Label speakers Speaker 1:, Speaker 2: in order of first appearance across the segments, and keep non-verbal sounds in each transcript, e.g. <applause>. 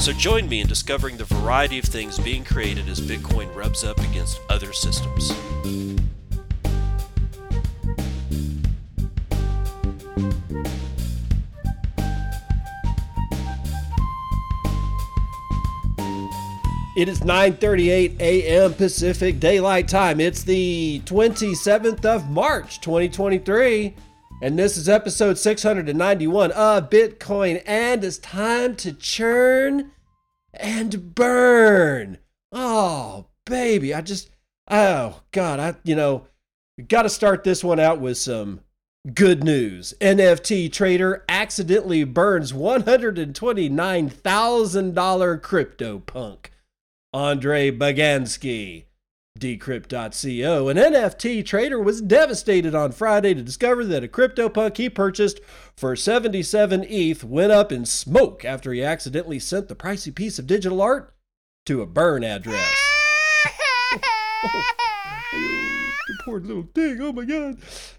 Speaker 1: So join me in discovering the variety of things being created as Bitcoin rubs up against other systems.
Speaker 2: It is 9:38 a.m. Pacific Daylight Time. It's the 27th of March, 2023, and this is episode 691 of Bitcoin and it's time to churn and burn. Oh, baby, I just oh god, I you know, got to start this one out with some Good news. NFT trader accidentally burns $129,000 crypto punk. Andre Beganski. Decrypt.co. An NFT trader was devastated on Friday to discover that a CryptoPunk he purchased for 77 ETH went up in smoke after he accidentally sent the pricey piece of digital art to a burn address. <laughs> the poor little thing. Oh my God.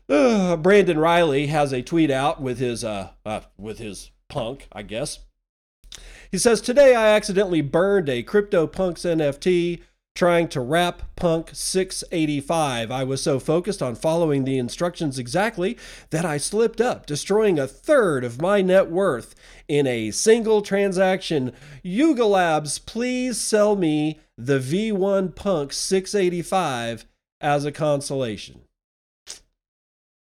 Speaker 2: Uh, Brandon Riley has a tweet out with his uh, uh with his punk, I guess. He says, Today I accidentally burned a CryptoPunks NFT trying to wrap Punk 685. I was so focused on following the instructions exactly that I slipped up, destroying a third of my net worth in a single transaction. Yuga Labs, please sell me the V1 Punk 685 as a consolation.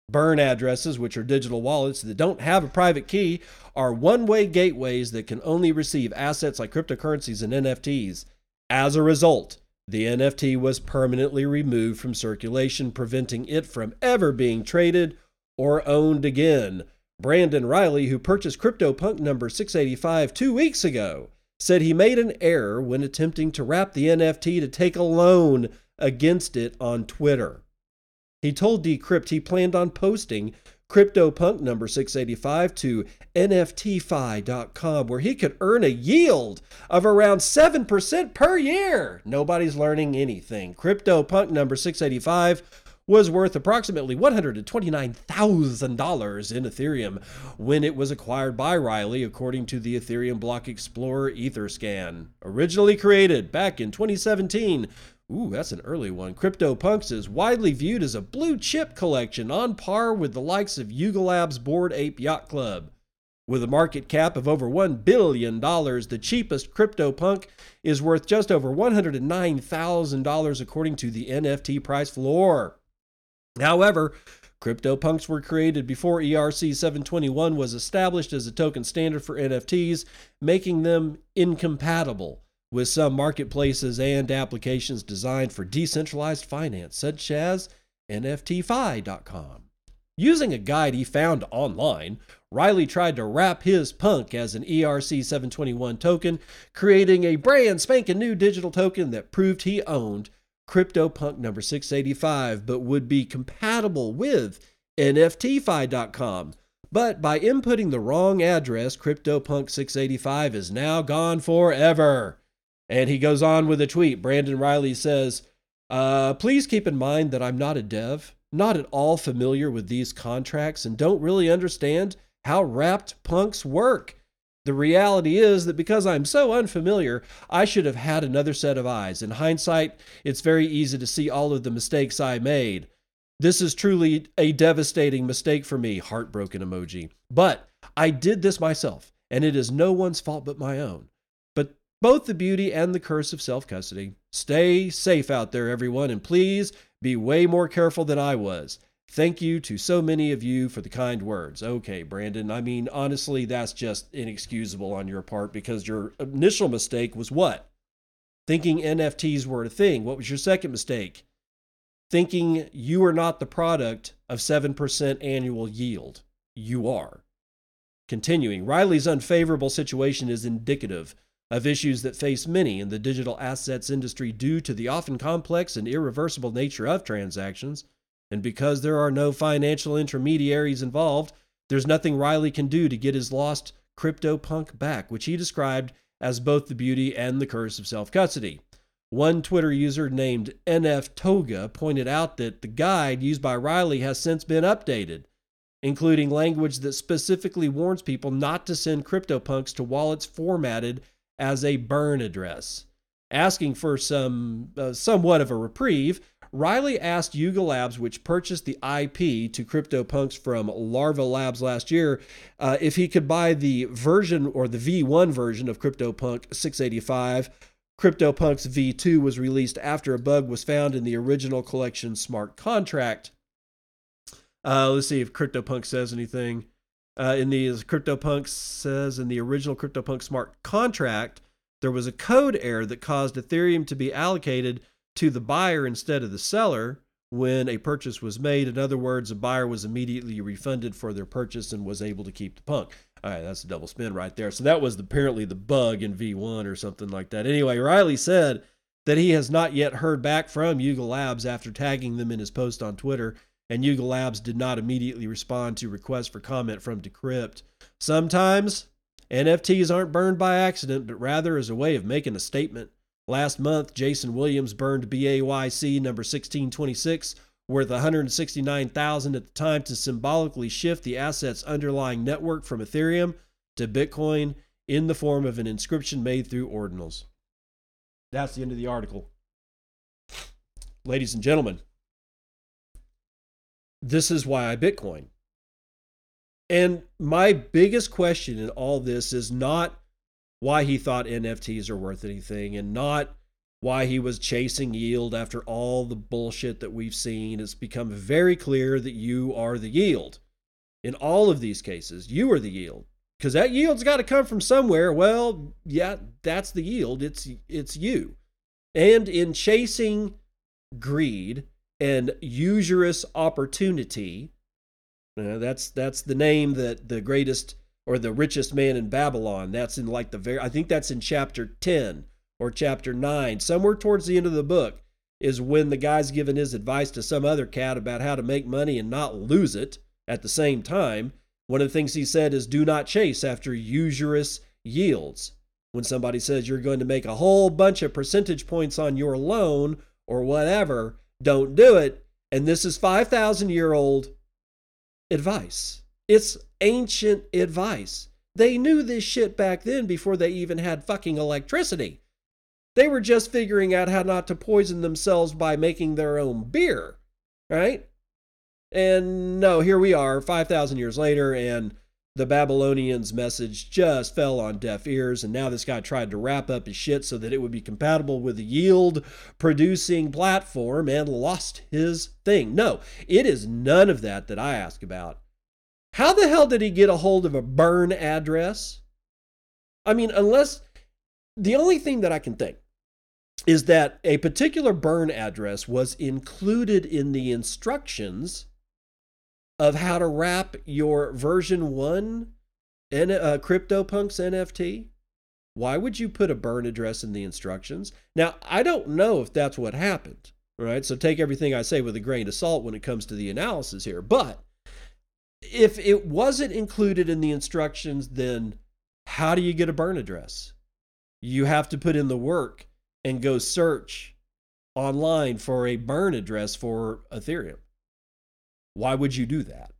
Speaker 2: Burn addresses, which are digital wallets that don't have a private key, are one way gateways that can only receive assets like cryptocurrencies and NFTs. As a result, the NFT was permanently removed from circulation, preventing it from ever being traded or owned again. Brandon Riley, who purchased CryptoPunk number 685 two weeks ago, said he made an error when attempting to wrap the NFT to take a loan against it on Twitter. He told Decrypt he planned on posting CryptoPunk number 685 to NFTFi.com, where he could earn a yield of around 7% per year. Nobody's learning anything. CryptoPunk number 685 was worth approximately $129,000 in Ethereum when it was acquired by Riley, according to the Ethereum Block Explorer Etherscan. Originally created back in 2017 Ooh, that's an early one. CryptoPunks is widely viewed as a blue chip collection on par with the likes of Yuga Labs Bored Ape Yacht Club. With a market cap of over $1 billion, the cheapest CryptoPunk is worth just over $109,000 according to the NFT price floor. However, CryptoPunks were created before ERC 721 was established as a token standard for NFTs, making them incompatible with some marketplaces and applications designed for decentralized finance, such as NFTFi.com. Using a guide he found online, Riley tried to wrap his punk as an ERC 721 token, creating a brand spanking new digital token that proved he owned CryptoPunk number 685, but would be compatible with NFTFi.com. But by inputting the wrong address, CryptoPunk 685 is now gone forever. And he goes on with a tweet. Brandon Riley says, uh, Please keep in mind that I'm not a dev, not at all familiar with these contracts, and don't really understand how wrapped punks work. The reality is that because I'm so unfamiliar, I should have had another set of eyes. In hindsight, it's very easy to see all of the mistakes I made. This is truly a devastating mistake for me, heartbroken emoji. But I did this myself, and it is no one's fault but my own both the beauty and the curse of self custody. Stay safe out there, everyone, and please be way more careful than I was. Thank you to so many of you for the kind words. Okay, Brandon, I mean, honestly, that's just inexcusable on your part because your initial mistake was what? Thinking NFTs were a thing. What was your second mistake? Thinking you are not the product of 7% annual yield. You are. Continuing, Riley's unfavorable situation is indicative of issues that face many in the digital assets industry due to the often complex and irreversible nature of transactions. And because there are no financial intermediaries involved, there's nothing Riley can do to get his lost CryptoPunk back, which he described as both the beauty and the curse of self custody. One Twitter user named NF Toga pointed out that the guide used by Riley has since been updated, including language that specifically warns people not to send CryptoPunks to wallets formatted as a burn address. Asking for some uh, somewhat of a reprieve, Riley asked Yuga Labs, which purchased the IP to CryptoPunks from Larva Labs last year, uh, if he could buy the version or the V1 version of CryptoPunk 685 CryptoPunks V2 was released after a bug was found in the original collection smart contract. Uh, let's see if CryptoPunk says anything. Uh, in the CryptoPunk says in the original CryptoPunk smart contract, there was a code error that caused Ethereum to be allocated to the buyer instead of the seller when a purchase was made. In other words, a buyer was immediately refunded for their purchase and was able to keep the punk. All right, that's a double spin right there. So that was apparently the bug in V1 or something like that. Anyway, Riley said that he has not yet heard back from Yuga Labs after tagging them in his post on Twitter, and Yuga Labs did not immediately respond to requests for comment from Decrypt. Sometimes NFTs aren't burned by accident, but rather as a way of making a statement. Last month, Jason Williams burned BAYC number 1626 worth 169,000 at the time to symbolically shift the asset's underlying network from Ethereum to Bitcoin in the form of an inscription made through ordinals. That's the end of the article. Ladies and gentlemen, this is why I Bitcoin. And my biggest question in all this is not why he thought NFTs are worth anything and not why he was chasing yield after all the bullshit that we've seen. It's become very clear that you are the yield. In all of these cases, you are the yield. Because that yield's got to come from somewhere. Well, yeah, that's the yield. It's it's you. And in chasing greed and usurious opportunity, uh, that's that's the name that the greatest or the richest man in Babylon. That's in like the very I think that's in chapter 10 or chapter 9, somewhere towards the end of the book, is when the guy's giving his advice to some other cat about how to make money and not lose it at the same time. One of the things he said is do not chase after usurious yields. When somebody says you're going to make a whole bunch of percentage points on your loan or whatever, don't do it. And this is 5,000 year old advice. It's ancient advice. They knew this shit back then before they even had fucking electricity. They were just figuring out how not to poison themselves by making their own beer, right? And no, here we are 5,000 years later, and the Babylonians' message just fell on deaf ears. And now this guy tried to wrap up his shit so that it would be compatible with the yield producing platform and lost his thing. No, it is none of that that I ask about. How the hell did he get a hold of a burn address? I mean, unless the only thing that I can think is that a particular burn address was included in the instructions of how to wrap your version 1 N- uh, CryptoPunks NFT. Why would you put a burn address in the instructions? Now, I don't know if that's what happened, right? So take everything I say with a grain of salt when it comes to the analysis here. But if it wasn't included in the instructions, then how do you get a burn address? You have to put in the work and go search online for a burn address for Ethereum. Why would you do that?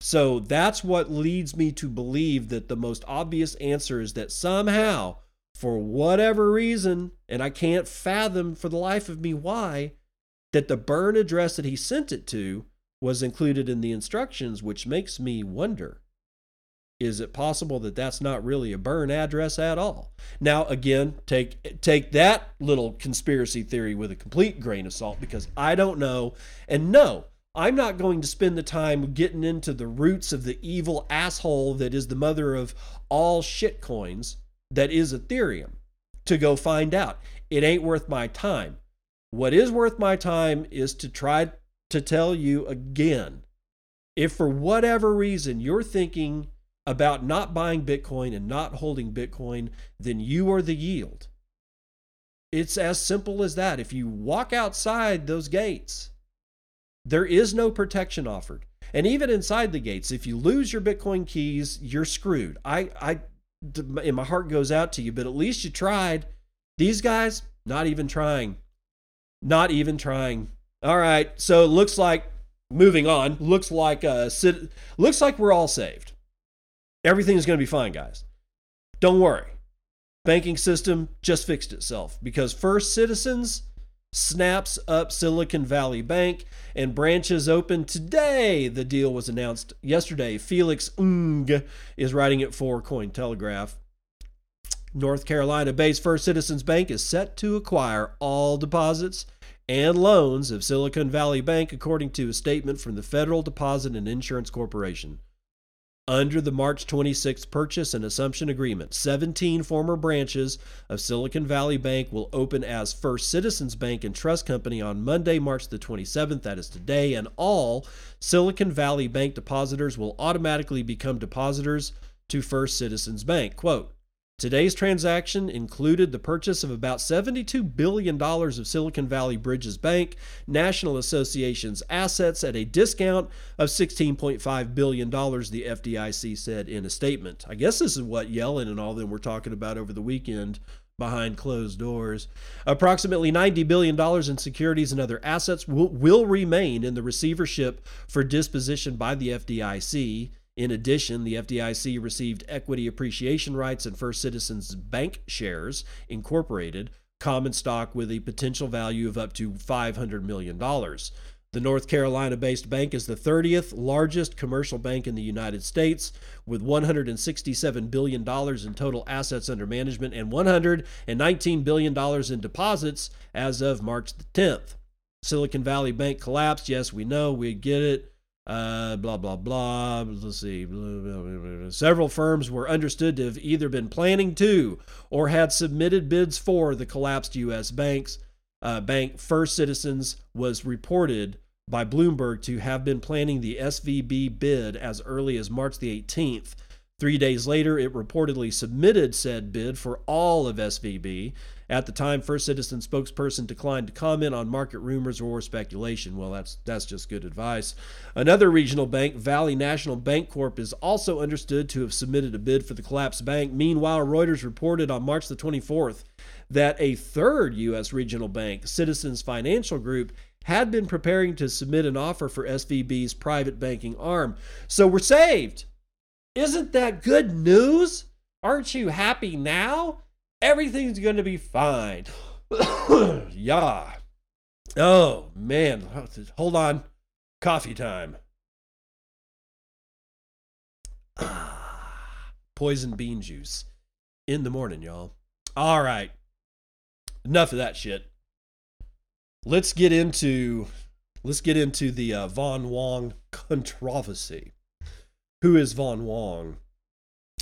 Speaker 2: So that's what leads me to believe that the most obvious answer is that somehow, for whatever reason, and I can't fathom for the life of me why, that the burn address that he sent it to was included in the instructions, which makes me wonder is it possible that that's not really a burn address at all? Now, again, take take that little conspiracy theory with a complete grain of salt because I don't know. And no, I'm not going to spend the time getting into the roots of the evil asshole that is the mother of all shitcoins that is Ethereum to go find out. It ain't worth my time. What is worth my time is to try to tell you again if for whatever reason you're thinking about not buying Bitcoin and not holding Bitcoin, then you are the yield. It's as simple as that. If you walk outside those gates, there is no protection offered. And even inside the gates, if you lose your Bitcoin keys, you're screwed. I, I, and my heart goes out to you, but at least you tried. These guys, not even trying. Not even trying. All right. So it looks like moving on. Looks like uh, looks like we're all saved. Everything's going to be fine, guys. Don't worry. Banking system just fixed itself because First Citizens snaps up Silicon Valley Bank and branches open today. The deal was announced yesterday. Felix Ng is writing it for Cointelegraph. North Carolina based First Citizens Bank is set to acquire all deposits and loans of Silicon Valley Bank, according to a statement from the Federal Deposit and Insurance Corporation. Under the March 26 purchase and assumption agreement, 17 former branches of Silicon Valley Bank will open as First Citizens Bank and Trust Company on Monday, March the 27th, that is today, and all Silicon Valley Bank depositors will automatically become depositors to First Citizens Bank. Quote, Today's transaction included the purchase of about $72 billion of Silicon Valley Bridges Bank National Association's assets at a discount of $16.5 billion, the FDIC said in a statement. I guess this is what Yellen and all them were talking about over the weekend behind closed doors. Approximately $90 billion in securities and other assets will, will remain in the receivership for disposition by the FDIC. In addition, the FDIC received equity appreciation rights in First Citizens Bank shares, incorporated, common stock with a potential value of up to $500 million. The North Carolina based bank is the 30th largest commercial bank in the United States, with $167 billion in total assets under management and $119 billion in deposits as of March the 10th. Silicon Valley Bank collapsed. Yes, we know, we get it. Uh, blah blah blah. Let's see. Blah, blah, blah, Several firms were understood to have either been planning to or had submitted bids for the collapsed U.S. banks. Uh, bank First Citizens was reported by Bloomberg to have been planning the SVB bid as early as March the 18th. Three days later, it reportedly submitted said bid for all of SVB. At the time, First Citizen spokesperson declined to comment on market rumors or speculation. Well, that's that's just good advice. Another regional bank, Valley National Bank Corp, is also understood to have submitted a bid for the collapsed bank. Meanwhile, Reuters reported on March the 24th that a third U.S. regional bank, Citizens Financial Group, had been preparing to submit an offer for SVB's private banking arm. So we're saved. Isn't that good news? Aren't you happy now? Everything's going to be fine. <coughs> yeah. Oh, man. Hold on. Coffee time. <sighs> Poison bean juice in the morning, y'all. All right. Enough of that shit. Let's get into let's get into the uh, Von Wong controversy. Who is Von Wong?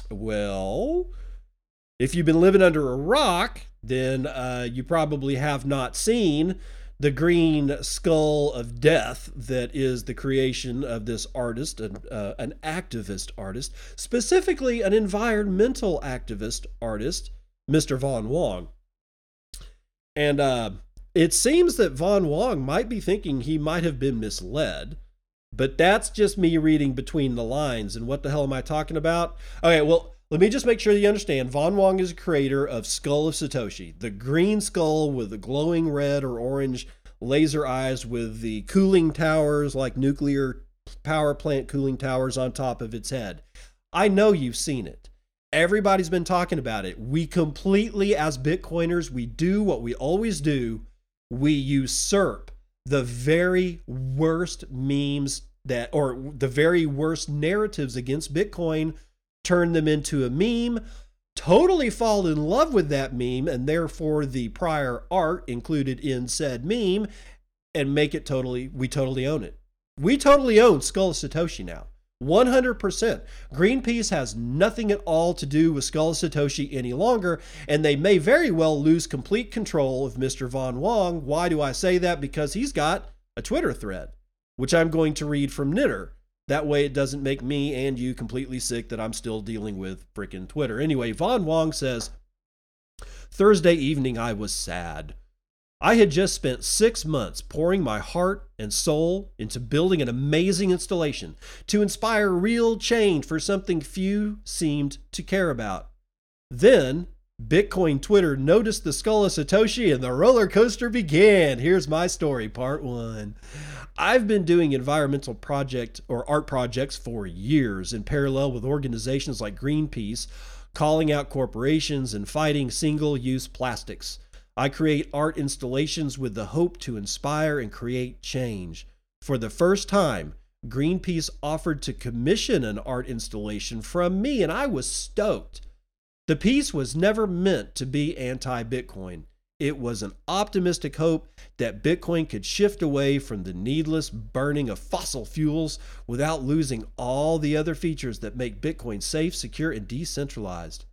Speaker 2: Well, if you've been living under a rock, then uh, you probably have not seen the green skull of death that is the creation of this artist, an, uh, an activist artist, specifically an environmental activist artist, Mr. Von Wong. And uh, it seems that Von Wong might be thinking he might have been misled, but that's just me reading between the lines. And what the hell am I talking about? Okay, well, let me just make sure that you understand. Von Wong is a creator of Skull of Satoshi, the green skull with the glowing red or orange laser eyes with the cooling towers like nuclear power plant cooling towers on top of its head. I know you've seen it. Everybody's been talking about it. We completely, as Bitcoiners, we do what we always do. We usurp the very worst memes that, or the very worst narratives against Bitcoin turn them into a meme, totally fall in love with that meme and therefore the prior art included in said meme and make it totally, we totally own it. We totally own Skull of Satoshi now. 100%. Greenpeace has nothing at all to do with Skull of Satoshi any longer, and they may very well lose complete control of Mr. Von Wong. Why do I say that? Because he's got a Twitter thread, which I'm going to read from Nitter That way, it doesn't make me and you completely sick that I'm still dealing with frickin' Twitter. Anyway, Von Wong says Thursday evening, I was sad. I had just spent six months pouring my heart and soul into building an amazing installation to inspire real change for something few seemed to care about. Then, Bitcoin Twitter noticed the skull of Satoshi and the roller coaster began. Here's my story, part one. I've been doing environmental project or art projects for years in parallel with organizations like Greenpeace, calling out corporations and fighting single use plastics. I create art installations with the hope to inspire and create change. For the first time, Greenpeace offered to commission an art installation from me, and I was stoked. The piece was never meant to be anti Bitcoin. It was an optimistic hope that Bitcoin could shift away from the needless burning of fossil fuels without losing all the other features that make Bitcoin safe, secure, and decentralized.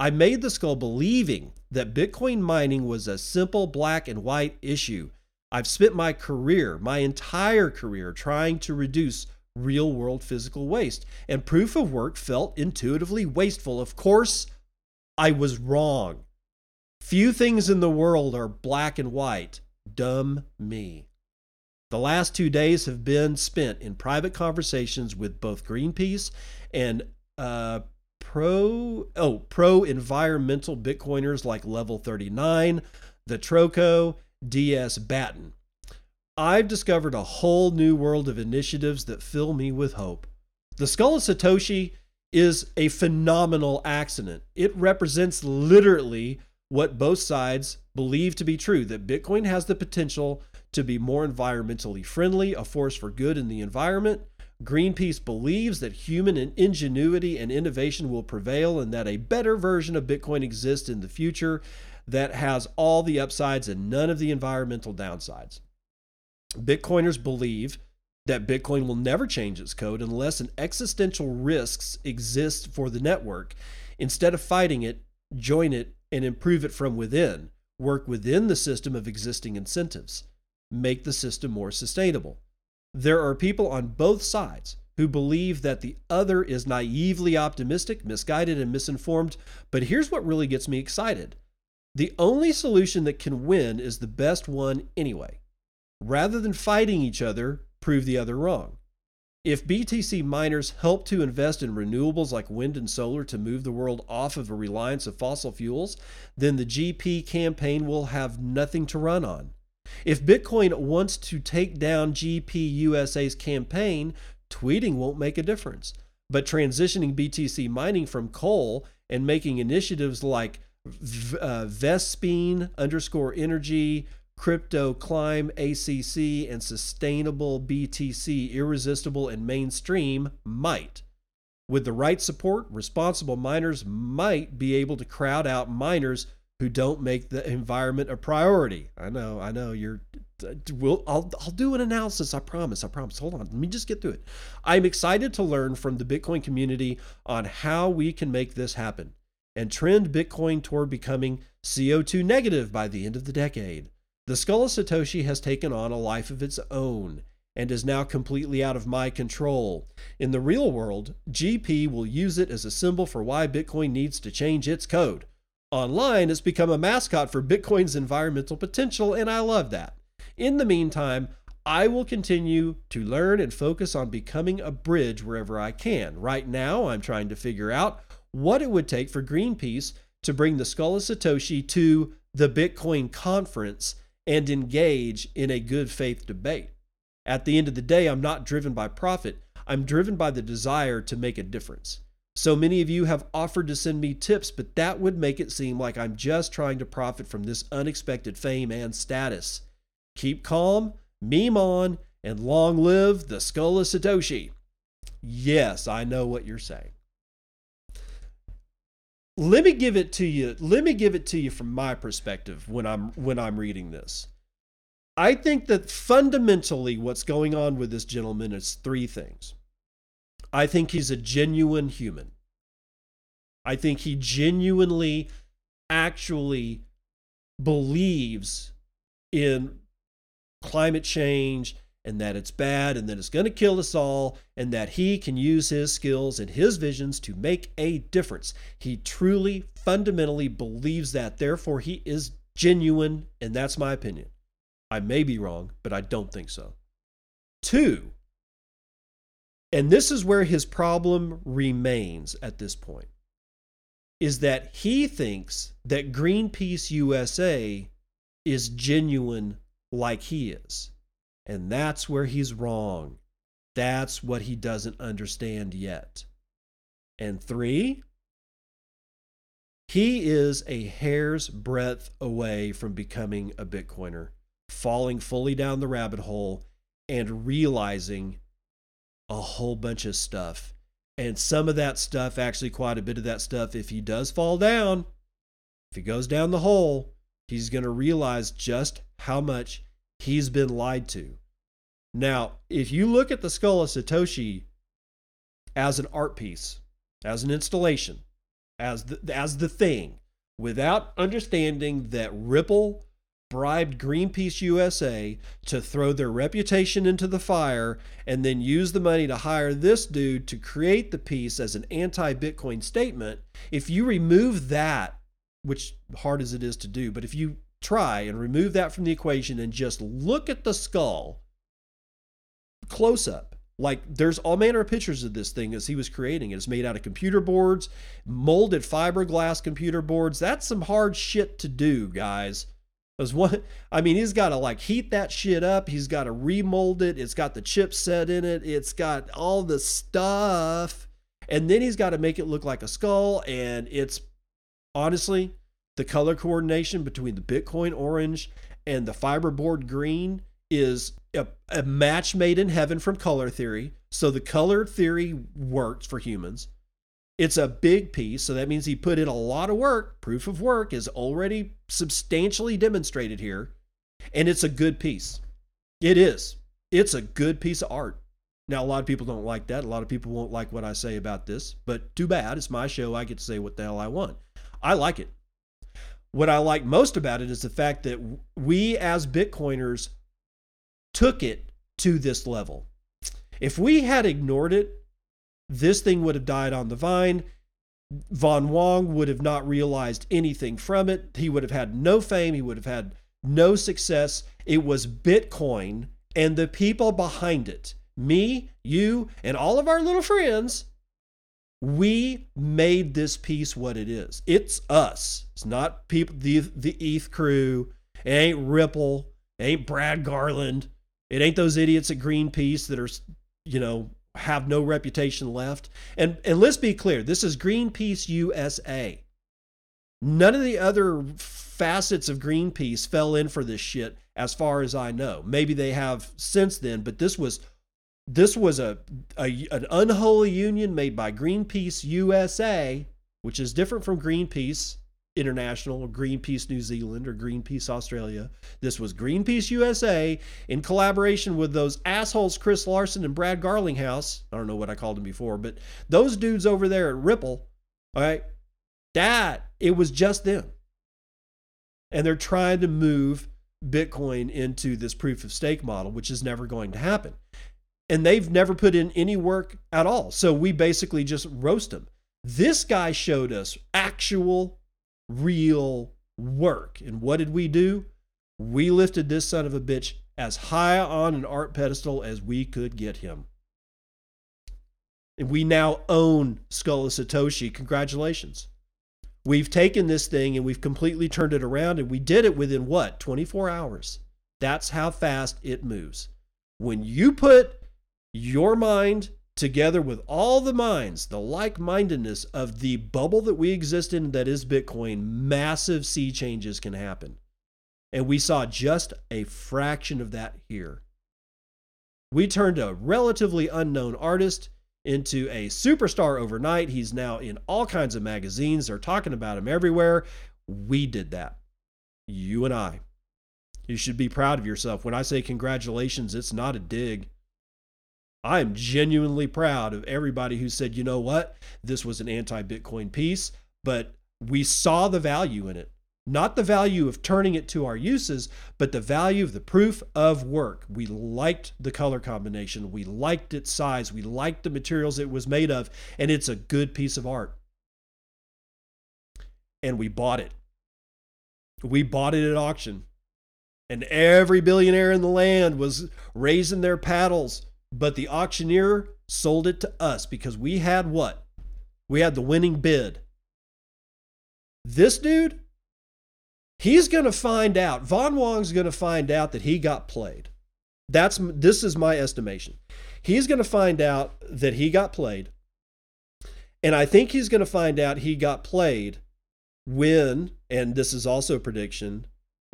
Speaker 2: I made the skull believing that Bitcoin mining was a simple black and white issue. I've spent my career, my entire career, trying to reduce real world physical waste, and proof of work felt intuitively wasteful. Of course, I was wrong. Few things in the world are black and white. Dumb me. The last two days have been spent in private conversations with both Greenpeace and uh, pro oh pro environmental Bitcoiners like Level 39, the Troco, DS Batten. I've discovered a whole new world of initiatives that fill me with hope. The Skull of Satoshi is a phenomenal accident. It represents literally what both sides believe to be true that Bitcoin has the potential to be more environmentally friendly, a force for good in the environment, Greenpeace believes that human ingenuity and innovation will prevail and that a better version of Bitcoin exists in the future that has all the upsides and none of the environmental downsides. Bitcoiners believe that Bitcoin will never change its code unless an existential risks exist for the network. Instead of fighting it, join it and improve it from within. Work within the system of existing incentives. Make the system more sustainable. There are people on both sides who believe that the other is naively optimistic, misguided, and misinformed. But here's what really gets me excited the only solution that can win is the best one anyway. Rather than fighting each other, prove the other wrong. If BTC miners help to invest in renewables like wind and solar to move the world off of a reliance of fossil fuels, then the GP campaign will have nothing to run on. If Bitcoin wants to take down GPUSA's campaign, tweeting won't make a difference. But transitioning BTC mining from coal and making initiatives like uh, Vespene underscore energy, crypto climb ACC, and sustainable BTC irresistible and mainstream might. With the right support, responsible miners might be able to crowd out miners who don't make the environment a priority. I know, I know. You're. We'll, I'll, I'll do an analysis. I promise. I promise. Hold on. Let me just get through it. I'm excited to learn from the Bitcoin community on how we can make this happen and trend Bitcoin toward becoming CO2 negative by the end of the decade. The Skull of Satoshi has taken on a life of its own and is now completely out of my control. In the real world, GP will use it as a symbol for why Bitcoin needs to change its code. Online, it's become a mascot for Bitcoin's environmental potential, and I love that. In the meantime, I will continue to learn and focus on becoming a bridge wherever I can. Right now, I'm trying to figure out what it would take for Greenpeace to bring the Skull of Satoshi to the Bitcoin conference and engage in a good faith debate. At the end of the day, I'm not driven by profit, I'm driven by the desire to make a difference. So many of you have offered to send me tips, but that would make it seem like I'm just trying to profit from this unexpected fame and status. Keep calm, meme on, and long live the Skull of Satoshi. Yes, I know what you're saying. Let me give it to you. Let me give it to you from my perspective when I'm when I'm reading this. I think that fundamentally what's going on with this gentleman is three things. I think he's a genuine human. I think he genuinely actually believes in climate change and that it's bad and that it's going to kill us all and that he can use his skills and his visions to make a difference. He truly, fundamentally believes that. Therefore, he is genuine, and that's my opinion. I may be wrong, but I don't think so. Two, and this is where his problem remains at this point, is that he thinks that Greenpeace USA is genuine like he is. And that's where he's wrong. That's what he doesn't understand yet. And three, he is a hair's breadth away from becoming a Bitcoiner, falling fully down the rabbit hole and realizing a whole bunch of stuff. And some of that stuff, actually, quite a bit of that stuff, if he does fall down, if he goes down the hole, he's going to realize just how much he's been lied to. Now, if you look at the Skull of Satoshi as an art piece, as an installation, as the, as the thing, without understanding that Ripple bribed Greenpeace USA to throw their reputation into the fire and then use the money to hire this dude to create the piece as an anti Bitcoin statement, if you remove that, which hard as it is to do, but if you try and remove that from the equation and just look at the skull close up. Like there's all manner of pictures of this thing as he was creating it. It's made out of computer boards, molded fiberglass computer boards. That's some hard shit to do, guys. As one, I mean, he's got to like heat that shit up. He's got to remold it. It's got the chip set in it. It's got all the stuff, and then he's got to make it look like a skull. And it's honestly, the color coordination between the Bitcoin orange and the fiberboard green is a, a, match made in heaven from color theory. So the color theory works for humans. It's a big piece, so that means he put in a lot of work. Proof of work is already substantially demonstrated here, and it's a good piece. It is. It's a good piece of art. Now, a lot of people don't like that. A lot of people won't like what I say about this, but too bad. It's my show. I get to say what the hell I want. I like it. What I like most about it is the fact that we as Bitcoiners took it to this level. If we had ignored it, this thing would have died on the vine. Von Wong would have not realized anything from it. He would have had no fame. He would have had no success. It was Bitcoin and the people behind it me, you, and all of our little friends. We made this piece what it is. It's us. It's not people, the, the ETH crew. It ain't Ripple. It ain't Brad Garland. It ain't those idiots at Greenpeace that are, you know, have no reputation left. And and let's be clear, this is Greenpeace USA. None of the other facets of Greenpeace fell in for this shit as far as I know. Maybe they have since then, but this was this was a, a an unholy union made by Greenpeace USA, which is different from Greenpeace International or Greenpeace New Zealand or Greenpeace Australia. This was Greenpeace USA in collaboration with those assholes Chris Larsen and Brad Garlinghouse. I don't know what I called them before, but those dudes over there at Ripple, all right, that it was just them. And they're trying to move Bitcoin into this proof of stake model, which is never going to happen. And they've never put in any work at all. So we basically just roast them. This guy showed us actual real work. And what did we do? We lifted this son of a bitch as high on an art pedestal as we could get him. And we now own Skull of Satoshi. Congratulations. We've taken this thing and we've completely turned it around, and we did it within what? 24 hours. That's how fast it moves. When you put your mind together with all the minds, the like mindedness of the bubble that we exist in that is Bitcoin, massive sea changes can happen. And we saw just a fraction of that here. We turned a relatively unknown artist into a superstar overnight. He's now in all kinds of magazines. They're talking about him everywhere. We did that. You and I. You should be proud of yourself. When I say congratulations, it's not a dig. I am genuinely proud of everybody who said, you know what, this was an anti Bitcoin piece, but we saw the value in it. Not the value of turning it to our uses, but the value of the proof of work. We liked the color combination. We liked its size. We liked the materials it was made of. And it's a good piece of art. And we bought it. We bought it at auction. And every billionaire in the land was raising their paddles. But the auctioneer sold it to us because we had what? We had the winning bid. This dude, he's going to find out. Von Wong's going to find out that he got played. That's this is my estimation. He's going to find out that he got played. And I think he's going to find out he got played when, and this is also a prediction,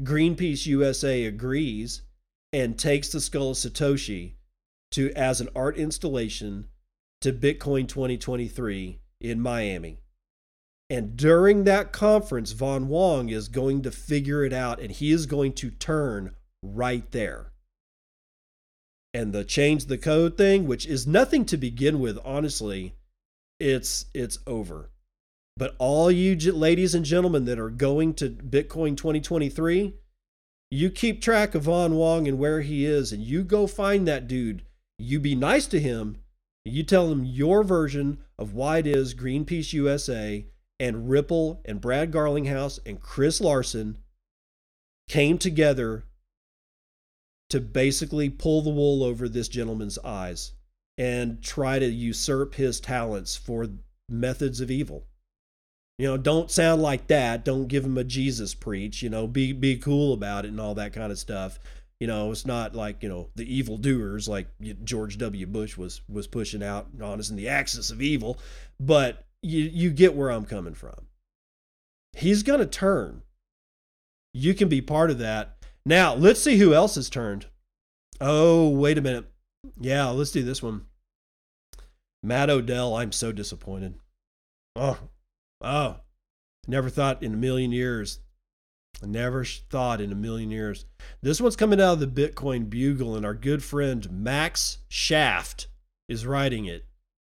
Speaker 2: Greenpeace USA agrees and takes the skull of Satoshi to as an art installation to Bitcoin 2023 in Miami. And during that conference, Von Wong is going to figure it out and he is going to turn right there. And the change the code thing, which is nothing to begin with, honestly, it's it's over. But all you ladies and gentlemen that are going to Bitcoin 2023, you keep track of Von Wong and where he is, and you go find that dude. You be nice to him. You tell him your version of why it is Greenpeace USA and Ripple and Brad Garlinghouse and Chris Larsen came together to basically pull the wool over this gentleman's eyes and try to usurp his talents for methods of evil. You know, don't sound like that. Don't give him a Jesus preach. You know, be be cool about it and all that kind of stuff. You know, it's not like you know the evil doers like George W. Bush was was pushing out on us in the axis of evil, but you you get where I'm coming from. He's gonna turn. You can be part of that. Now let's see who else has turned. Oh, wait a minute. Yeah, let's do this one. Matt Odell, I'm so disappointed. Oh, oh, never thought in a million years I never thought in a million years. This one's coming out of the Bitcoin Bugle, and our good friend Max Shaft is writing it.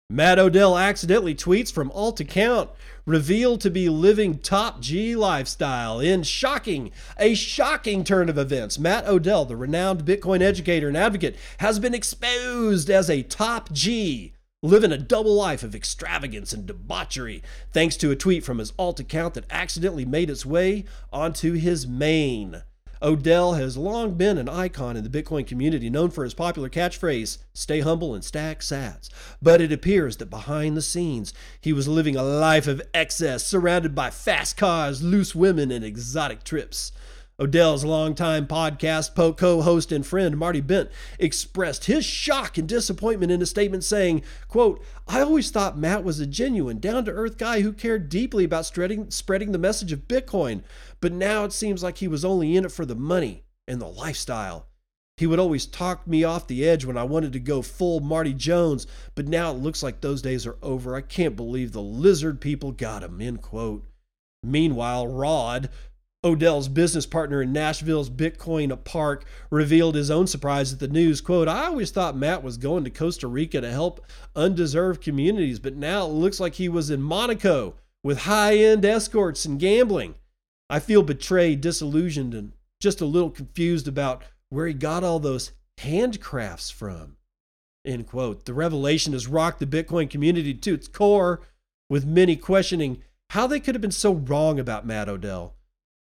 Speaker 2: Matt Odell accidentally tweets from alt account, revealed to be living top G lifestyle in shocking, a shocking turn of events. Matt Odell, the renowned Bitcoin educator and advocate, has been exposed as a top G living a double life of extravagance and debauchery thanks to a tweet from his alt account that accidentally made its way onto his main. Odell has long been an icon in the Bitcoin community, known for his popular catchphrase, stay humble and stack sats. But it appears that behind the scenes, he was living a life of excess, surrounded by fast cars, loose women, and exotic trips. Odell's longtime podcast co host and friend Marty Bent expressed his shock and disappointment in a statement saying, quote, I always thought Matt was a genuine, down to earth guy who cared deeply about spreading, spreading the message of Bitcoin, but now it seems like he was only in it for the money and the lifestyle. He would always talk me off the edge when I wanted to go full Marty Jones, but now it looks like those days are over. I can't believe the lizard people got him, end quote. Meanwhile, Rod, Odell's business partner in Nashville's Bitcoin Park revealed his own surprise at the news. Quote, I always thought Matt was going to Costa Rica to help undeserved communities, but now it looks like he was in Monaco with high end escorts and gambling. I feel betrayed, disillusioned, and just a little confused about where he got all those handcrafts from. End quote. The revelation has rocked the Bitcoin community to its core, with many questioning how they could have been so wrong about Matt Odell.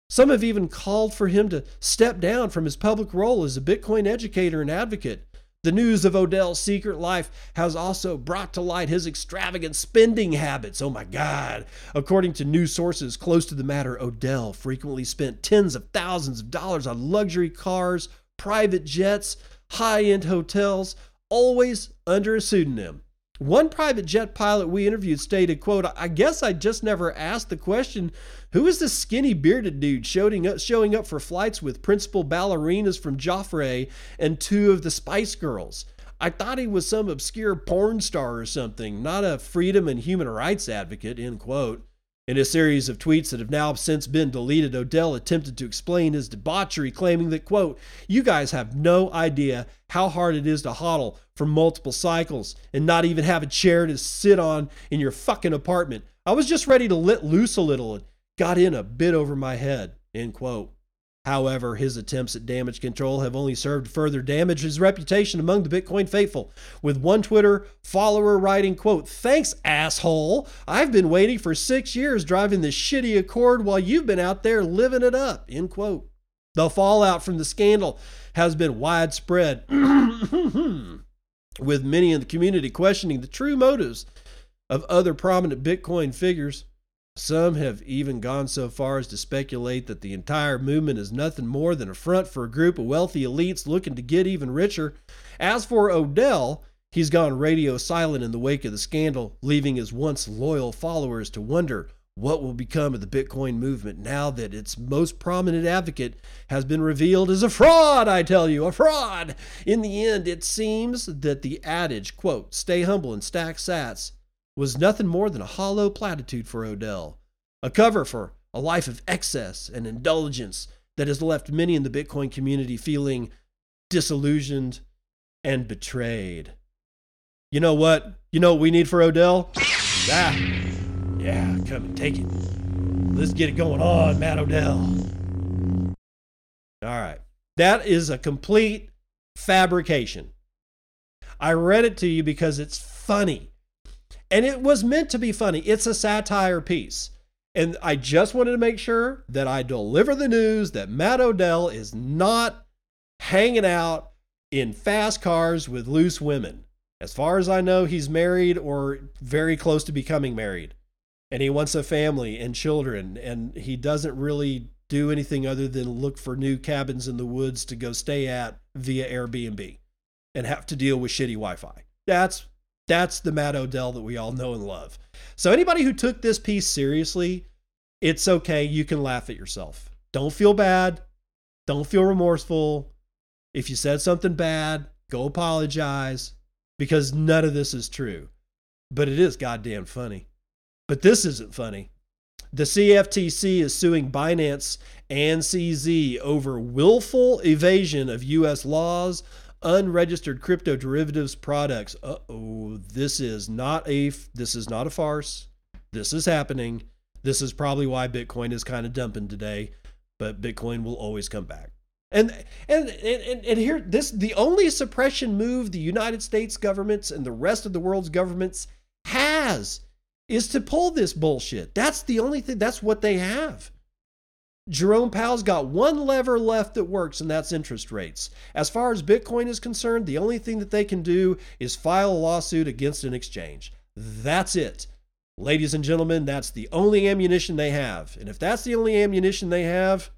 Speaker 2: Some have even called for him to step down from his public role as a Bitcoin educator and advocate. The news of Odell's secret life has also brought to light his extravagant spending habits. Oh my God. According to news sources close to the matter, Odell frequently spent tens of thousands of dollars on luxury cars, private jets, high end hotels, always under a pseudonym. One private jet pilot we interviewed stated, quote, I guess I just never asked the question, who is this skinny bearded dude showing up, showing up for flights with principal ballerinas from Joffrey and two of the Spice Girls? I thought he was some obscure porn star or something, not a freedom and human rights advocate, end quote. In a series of tweets that have now since been deleted, Odell attempted to explain his debauchery, claiming that, quote, you guys have no idea how hard it is to hodl for multiple cycles and not even have a chair to sit on in your fucking apartment. I was just ready to let loose a little and got in a bit over my head, end quote. However, his attempts at damage control have only served to further damage his reputation among the Bitcoin faithful, with one Twitter follower writing, quote, Thanks, asshole. I've been waiting for six years driving this shitty Accord while you've been out there living it up, end quote. The fallout from the scandal has been widespread, <clears throat> with many in the community questioning the true motives of other prominent Bitcoin figures. Some have even gone so far as to speculate that the entire movement is nothing more than a front for a group of wealthy elites looking to get even richer. As for Odell, he's gone radio silent in the wake of the scandal, leaving his once loyal followers to wonder what will become of the Bitcoin movement now that its most prominent advocate has been revealed as a fraud, I tell you, a fraud. In the end, it seems that the adage, quote, stay humble and stack sats, was nothing more than a hollow platitude for Odell, a cover for a life of excess and indulgence that has left many in the Bitcoin community feeling disillusioned and betrayed. You know what? You know what we need for Odell? Ah, yeah, come and take it. Let's get it going on, Matt Odell. All right. That is a complete fabrication. I read it to you because it's funny. And it was meant to be funny. It's a satire piece. And I just wanted to make sure that I deliver the news that Matt Odell is not hanging out in fast cars with loose women. As far as I know, he's married or very close to becoming married. And he wants a family and children. And he doesn't really do anything other than look for new cabins in the woods to go stay at via Airbnb and have to deal with shitty Wi Fi. That's that's the Matt Odell that we all know and love. So anybody who took this piece seriously, it's okay. You can laugh at yourself. Don't feel bad. Don't feel remorseful. If you said something bad, go apologize because none of this is true. But it is goddamn funny. But this isn't funny. The CFTC is suing Binance and CZ over willful evasion of U.S. laws unregistered crypto derivatives products. Uh-oh, this is not a this is not a farce. This is happening. This is probably why Bitcoin is kind of dumping today, but Bitcoin will always come back. And and and and here this the only suppression move the United States governments and the rest of the world's governments has is to pull this bullshit. That's the only thing that's what they have. Jerome Powell's got one lever left that works, and that's interest rates. As far as Bitcoin is concerned, the only thing that they can do is file a lawsuit against an exchange. That's it. Ladies and gentlemen, that's the only ammunition they have. And if that's the only ammunition they have,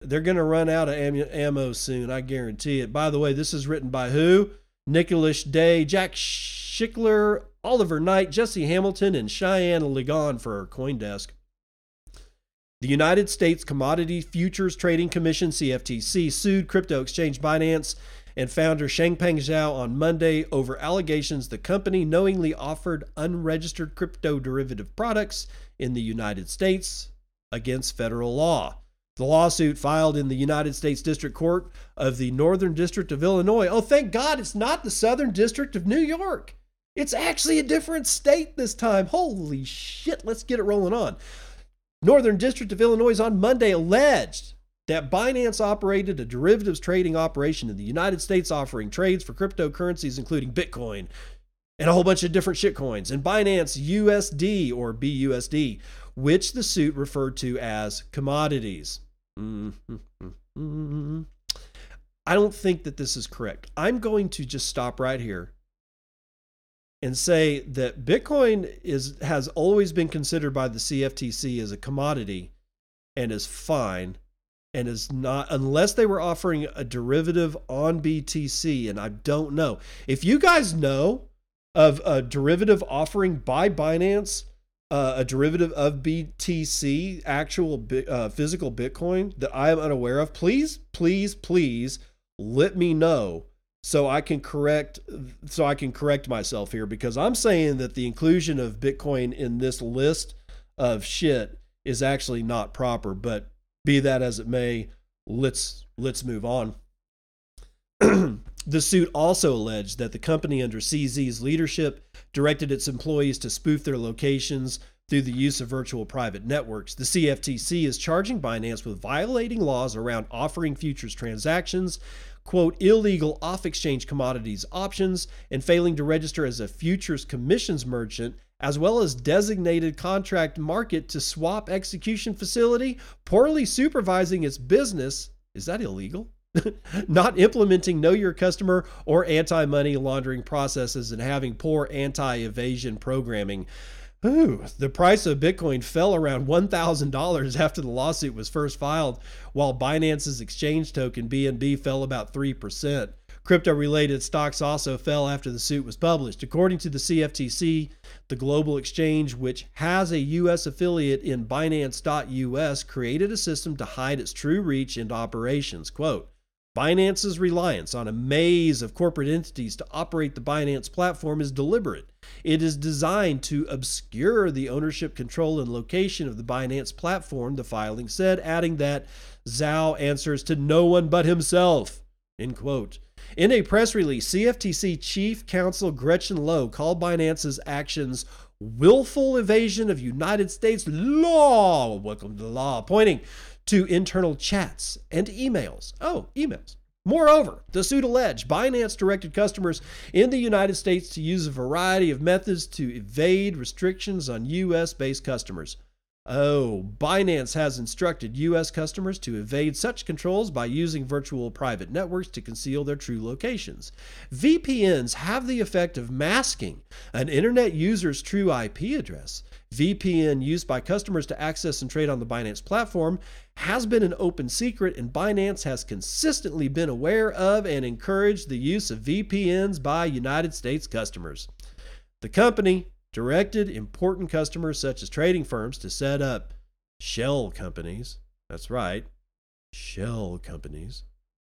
Speaker 2: they're going to run out of ammo soon. I guarantee it. By the way, this is written by who? Nicholas Day, Jack Schickler, Oliver Knight, Jesse Hamilton, and Cheyenne Ligon for Coindesk. The United States Commodity Futures Trading Commission, CFTC, sued crypto exchange Binance and founder Changpeng Zhao on Monday over allegations the company knowingly offered unregistered crypto derivative products in the United States against federal law. The lawsuit filed in the United States District Court of the Northern District of Illinois. Oh, thank God it's not the Southern District of New York. It's actually a different state this time. Holy shit, let's get it rolling on. Northern District of Illinois on Monday alleged that Binance operated a derivatives trading operation in the United States offering trades for cryptocurrencies including Bitcoin and a whole bunch of different shitcoins and Binance USD or BUSD, which the suit referred to as commodities. Mm-hmm. I don't think that this is correct. I'm going to just stop right here and say that Bitcoin is has always been considered by the CFTC as a commodity and is fine and is not unless they were offering a derivative on BTC and I don't know. If you guys know of a derivative offering by Binance uh, a derivative of BTC, actual uh, physical Bitcoin that I am unaware of, please, please, please let me know so I can correct so I can correct myself here because I'm saying that the inclusion of Bitcoin in this list of shit is actually not proper. But be that as it may, let's let's move on. <clears throat> the suit also alleged that the company under CZ's leadership directed its employees to spoof their locations, through the use of virtual private networks. The CFTC is charging Binance with violating laws around offering futures transactions, quote, illegal off exchange commodities options, and failing to register as a futures commissions merchant, as well as designated contract market to swap execution facility, poorly supervising its business. Is that illegal? <laughs> not implementing know your customer or anti money laundering processes and having poor anti evasion programming. Ooh, the price of Bitcoin fell around $1,000 after the lawsuit was first filed, while Binance's exchange token BNB fell about 3%. Crypto related stocks also fell after the suit was published. According to the CFTC, the global exchange, which has a U.S. affiliate in Binance.us, created a system to hide its true reach and operations. Quote, Binance's reliance on a maze of corporate entities to operate the Binance platform is deliberate. It is designed to obscure the ownership, control, and location of the Binance platform, the filing said, adding that Zhao answers to no one but himself. End quote. In a press release, CFTC Chief Counsel Gretchen Lowe called Binance's actions willful evasion of United States law. Welcome to the law, pointing to internal chats and emails. Oh, emails. Moreover, the suit alleged Binance directed customers in the United States to use a variety of methods to evade restrictions on U.S. based customers. Oh, Binance has instructed U.S. customers to evade such controls by using virtual private networks to conceal their true locations. VPNs have the effect of masking an internet user's true IP address. VPN used by customers to access and trade on the Binance platform has been an open secret, and Binance has consistently been aware of and encouraged the use of VPNs by United States customers. The company directed important customers such as trading firms to set up shell companies. That's right, shell companies.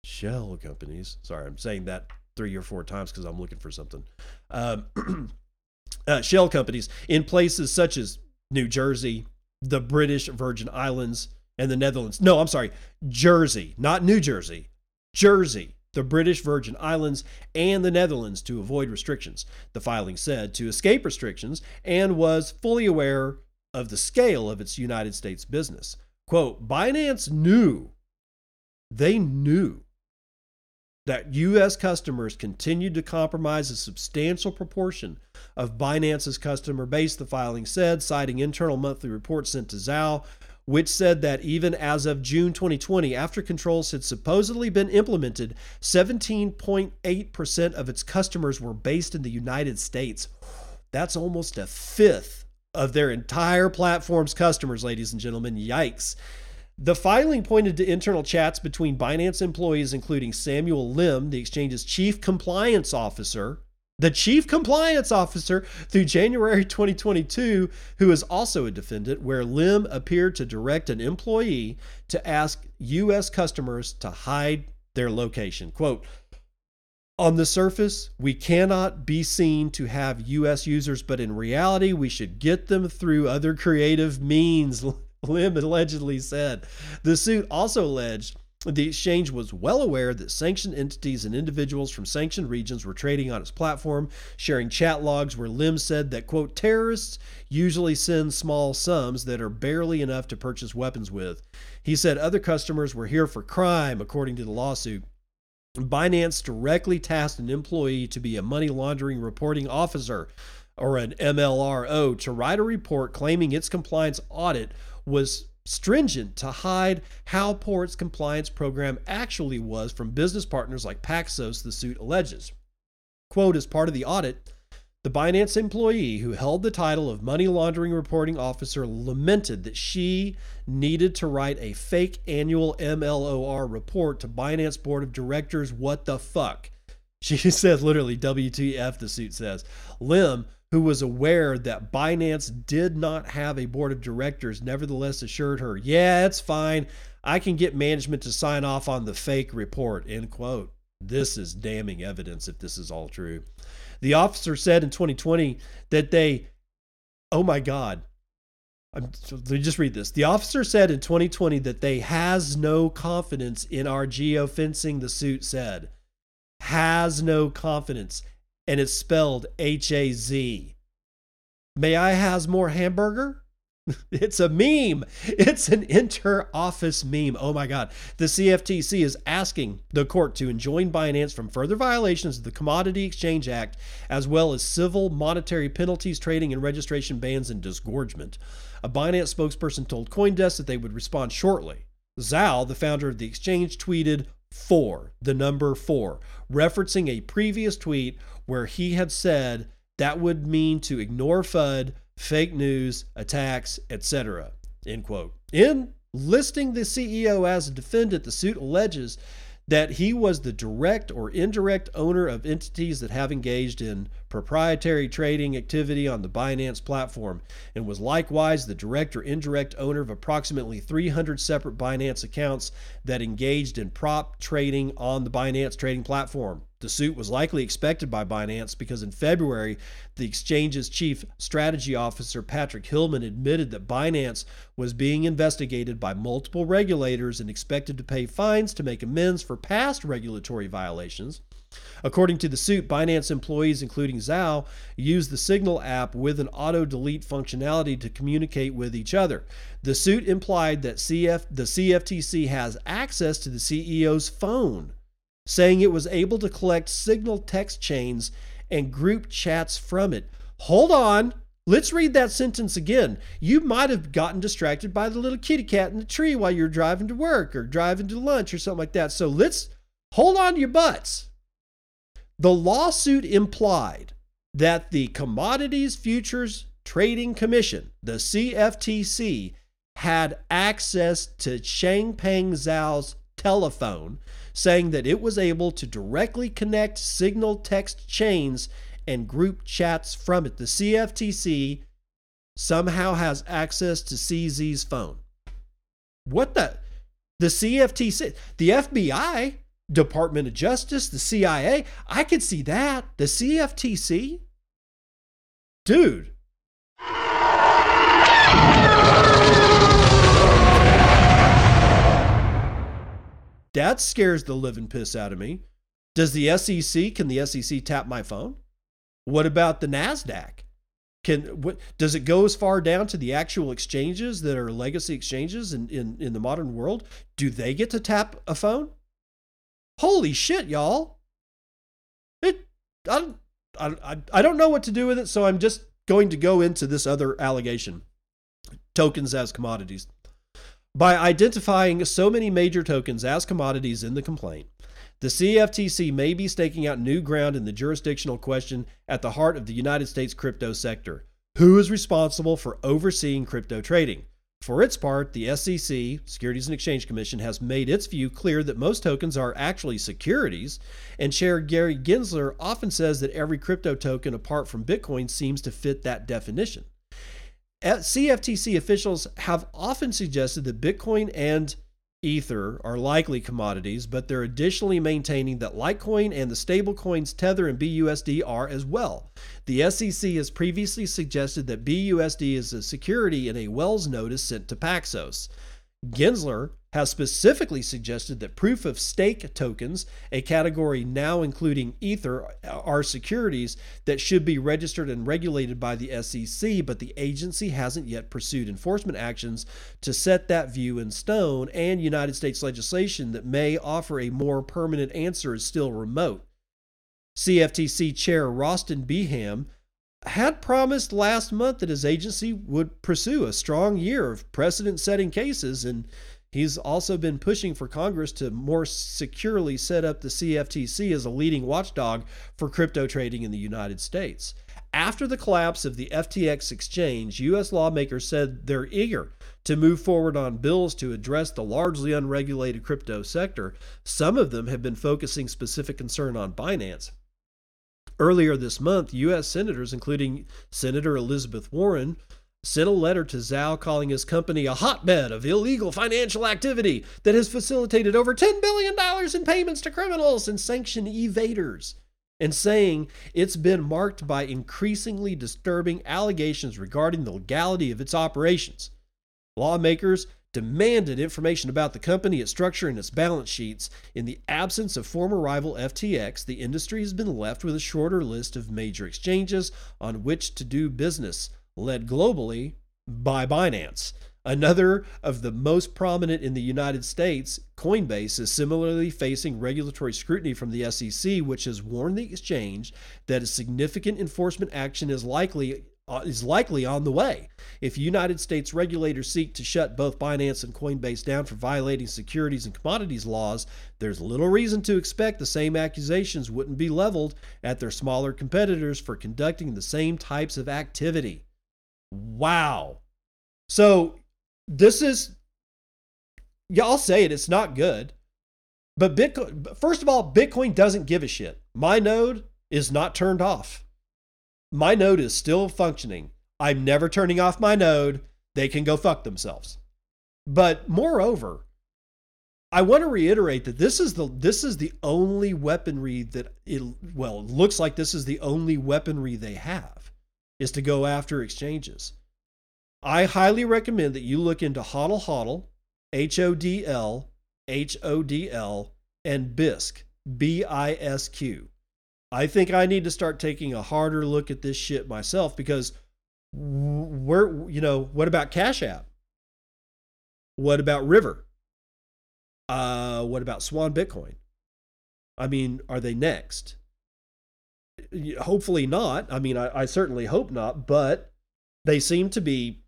Speaker 2: Shell companies. Sorry, I'm saying that three or four times because I'm looking for something. Um, <clears throat> uh, shell companies in places such as New Jersey, the British Virgin Islands, and the Netherlands. No, I'm sorry, Jersey, not New Jersey, Jersey, the British Virgin Islands, and the Netherlands to avoid restrictions, the filing said, to escape restrictions, and was fully aware of the scale of its United States business. Quote, Binance knew, they knew that U.S. customers continued to compromise a substantial proportion of Binance's customer base, the filing said, citing internal monthly reports sent to Zhao, which said that even as of June 2020, after controls had supposedly been implemented, 17.8% of its customers were based in the United States. That's almost a fifth of their entire platform's customers, ladies and gentlemen. Yikes. The filing pointed to internal chats between Binance employees, including Samuel Lim, the exchange's chief compliance officer, the chief compliance officer through January 2022, who is also a defendant, where Lim appeared to direct an employee to ask U.S. customers to hide their location. Quote, on the surface, we cannot be seen to have US users, but in reality, we should get them through other creative means, <laughs> Lim allegedly said. The suit also alleged the exchange was well aware that sanctioned entities and individuals from sanctioned regions were trading on its platform, sharing chat logs where Lim said that, quote, terrorists usually send small sums that are barely enough to purchase weapons with. He said other customers were here for crime, according to the lawsuit. Binance directly tasked an employee to be a money laundering reporting officer or an MLRO to write a report claiming its compliance audit was stringent to hide how poor its compliance program actually was from business partners like Paxos, the suit alleges. Quote, as part of the audit, the Binance employee who held the title of Money Laundering Reporting Officer lamented that she needed to write a fake annual MLOR report to Binance Board of Directors. What the fuck? She <laughs> says, literally, WTF, the suit says. Lim, who was aware that Binance did not have a board of directors, nevertheless assured her, "Yeah, it's fine. I can get management to sign off on the fake report." End quote. This is damning evidence if this is all true. The officer said in 2020 that they, oh my God, I'm, let me just read this. The officer said in 2020 that they has no confidence in our geofencing, the suit said. Has no confidence and it's spelled H A Z. May I has more hamburger? <laughs> It's a meme. It's an inter office meme. Oh my God. The CFTC is asking the court to enjoin Binance from further violations of the Commodity Exchange Act, as well as civil monetary penalties, trading and registration bans, and disgorgement. A Binance spokesperson told Coindesk that they would respond shortly. Zhao, the founder of the exchange, tweeted four, the number four, referencing a previous tweet where he had said that would mean to ignore FUD fake news, attacks, etc. End quote. In listing the CEO as a defendant, the suit alleges that he was the direct or indirect owner of entities that have engaged in proprietary trading activity on the Binance platform and was likewise the direct or indirect owner of approximately 300 separate Binance accounts that engaged in prop trading on the Binance trading platform. The suit was likely expected by Binance because in February, the exchange's chief strategy officer, Patrick Hillman, admitted that Binance was being investigated by multiple regulators and expected to pay fines to make amends for past regulatory violations. According to the suit, Binance employees, including Zhao, used the Signal app with an auto delete functionality to communicate with each other. The suit implied that CF, the CFTC has access to the CEO's phone saying it was able to collect signal text chains and group chats from it. Hold on. Let's read that sentence again. You might have gotten distracted by the little kitty cat in the tree while you're driving to work or driving to lunch or something like that. So let's hold on to your butts. The lawsuit implied that the Commodities Futures Trading Commission, the CFTC, had access to Changpeng Zhao's telephone saying that it was able to directly connect signal text chains and group chats from it. The CFTC somehow has access to CZ's phone. What the? The CFTC, the FBI, Department of Justice, the CIA, I could see that. The CFTC? Dude. That scares the living piss out of me. Does the SEC, can the SEC tap my phone? What about the NASDAQ? Can what does it go as far down to the actual exchanges that are legacy exchanges in, in, in the modern world? Do they get to tap a phone? Holy shit, y'all. It I, I, I don't know what to do with it, so I'm just going to go into this other allegation. Tokens as commodities. By identifying so many major tokens as commodities in the complaint, the CFTC may be staking out new ground in the jurisdictional question at the heart of the United States crypto sector. Who is responsible for overseeing crypto trading? For its part, the SEC, Securities and Exchange Commission, has made its view clear that most tokens are actually securities, and Chair Gary Gensler often says that every crypto token apart from Bitcoin seems to fit that definition. CFTC officials have often suggested that Bitcoin and Ether are likely commodities, but they're additionally maintaining that Litecoin and the stablecoins Tether and BUSD are as well. The SEC has previously suggested that BUSD is a security in a Wells notice sent to Paxos. Gensler has specifically suggested that proof of stake tokens, a category now including Ether, are securities that should be registered and regulated by the SEC, but the agency hasn't yet pursued enforcement actions to set that view in stone, and United States legislation that may offer a more permanent answer is still remote. CFTC Chair Rostin Behnam had promised last month that his agency would pursue a strong year of precedent setting cases and He's also been pushing for Congress to more securely set up the CFTC as a leading watchdog for crypto trading in the United States. After the collapse of the FTX exchange, U.S. lawmakers said they're eager to move forward on bills to address the largely unregulated crypto sector. Some of them have been focusing specific concern on Binance. Earlier this month, U.S. senators, including Senator Elizabeth Warren, sent a letter to Zhao calling his company a hotbed of illegal financial activity that has facilitated over $10 billion in payments to criminals and sanction evaders, and saying it's been marked by increasingly disturbing allegations regarding the legality of its operations. Lawmakers demanded information about the company, its structure, and its balance sheets. In the absence of former rival FTX, the industry has been left with a shorter list of major exchanges on which to do business led globally by Binance. Another of the most prominent in the United States, Coinbase, is similarly facing regulatory scrutiny from the SEC, which has warned the exchange that a significant enforcement action is likely uh, is likely on the way. If United States regulators seek to shut both Binance and Coinbase down for violating securities and commodities laws, there's little reason to expect the same accusations wouldn't be leveled at their smaller competitors for conducting the same types of activity. Wow. So this is yeah, I'll say it, it's not good. But Bitcoin first of all, Bitcoin doesn't give a shit. My node is not turned off. My node is still functioning. I'm never turning off my node. They can go fuck themselves. But moreover, I want to reiterate that this is the this is the only weaponry that it well, it looks like this is the only weaponry they have is to go after exchanges. I highly recommend that you look into HODL HODL, H O D L, H O D L, and BISQ, B I S Q. I think I need to start taking a harder look at this shit myself because we're, you know, what about Cash App? What about River? Uh, what about Swan Bitcoin? I mean, are they next? Hopefully not. I mean, I, I certainly hope not, but they seem to be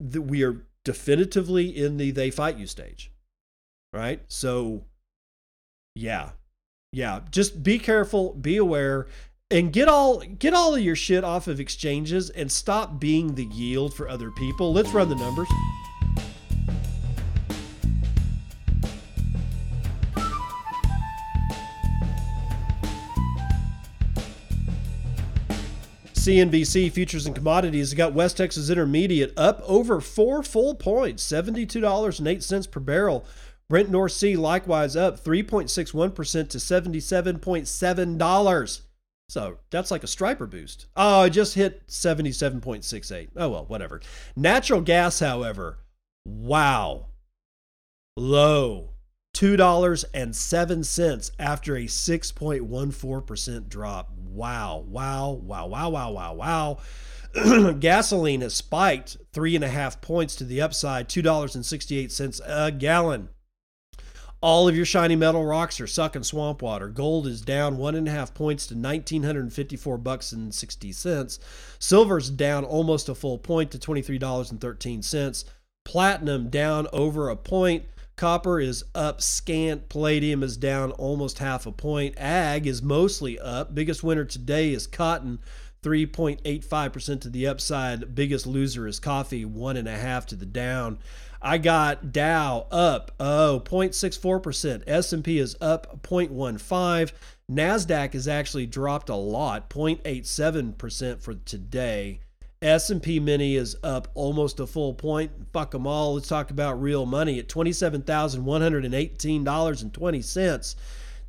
Speaker 2: that we are definitively in the they fight you stage. Right? So yeah. Yeah, just be careful, be aware and get all get all of your shit off of exchanges and stop being the yield for other people. Let's run the numbers. CNBC futures and commodities got West Texas Intermediate up over four full points, $72.08 per barrel. Brent North Sea likewise up 3.61% to $77.7. So that's like a striper boost. Oh, it just hit 77.68. Oh, well, whatever. Natural gas, however, wow. Low. $2.07 after a 6.14% drop. Wow, wow, wow, wow, wow, wow, wow. <clears throat> Gasoline has spiked three and a half points to the upside, $2.68 a gallon. All of your shiny metal rocks are sucking swamp water. Gold is down one and a half points to 1954 bucks and 60 cents. Silver's down almost a full point to $23.13. Platinum down over a point Copper is up scant. Palladium is down almost half a point. Ag is mostly up. Biggest winner today is cotton, 3.85% to the upside. Biggest loser is coffee, one and a half to the down. I got Dow up oh 0.64%. S&P is up 0.15. Nasdaq has actually dropped a lot, 0.87% for today. S&P Mini is up almost a full point. Fuck them all. Let's talk about real money at $27,118.20.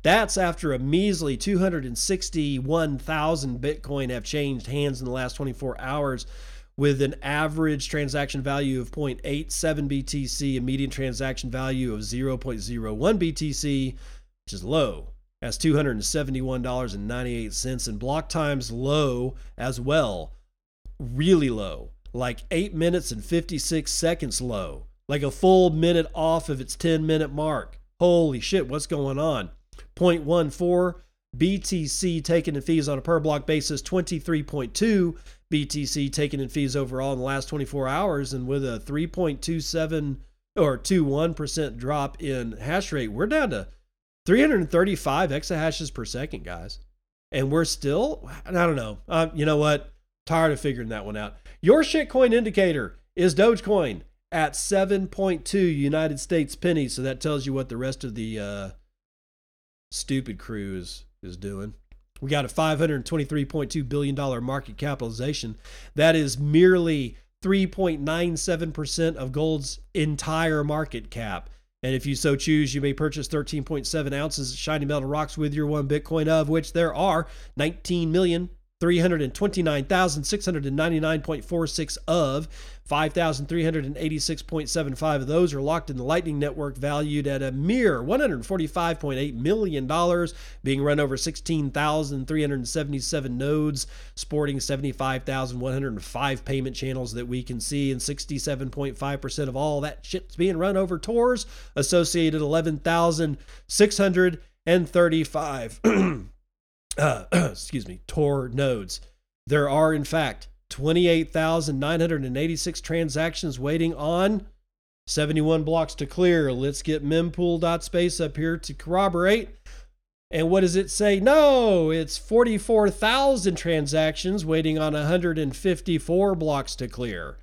Speaker 2: That's after a measly 261,000 Bitcoin have changed hands in the last 24 hours with an average transaction value of 0.87 BTC, a median transaction value of 0.01 BTC, which is low. That's $271.98 and block times low as well really low, like 8 minutes and 56 seconds low, like a full minute off of its 10 minute mark. Holy shit, what's going on? 0.14 BTC taken in fees on a per block basis, 23.2 BTC taken in fees overall in the last 24 hours, and with a 3.27 or 21% drop in hash rate, we're down to 335 exahashes per second, guys. And we're still, I don't know. Uh, you know what? Tired of figuring that one out. Your shitcoin indicator is Dogecoin at 7.2 United States pennies. So that tells you what the rest of the uh, stupid crew is, is doing. We got a $523.2 billion market capitalization. That is merely 3.97% of gold's entire market cap. And if you so choose, you may purchase 13.7 ounces of shiny metal rocks with your one Bitcoin, of which there are 19 million 329,699.46 of 5,386.75 of those are locked in the Lightning Network, valued at a mere $145.8 million, being run over 16,377 nodes, sporting 75,105 payment channels that we can see, and 67.5% of all that shit's being run over Tors, associated 11,635. <clears throat> uh, <clears throat> excuse me, Tor nodes. There are, in fact, 28,986 transactions waiting on 71 blocks to clear. Let's get mempool.space up here to corroborate. And what does it say? No, it's 44,000 transactions waiting on 154 blocks to clear.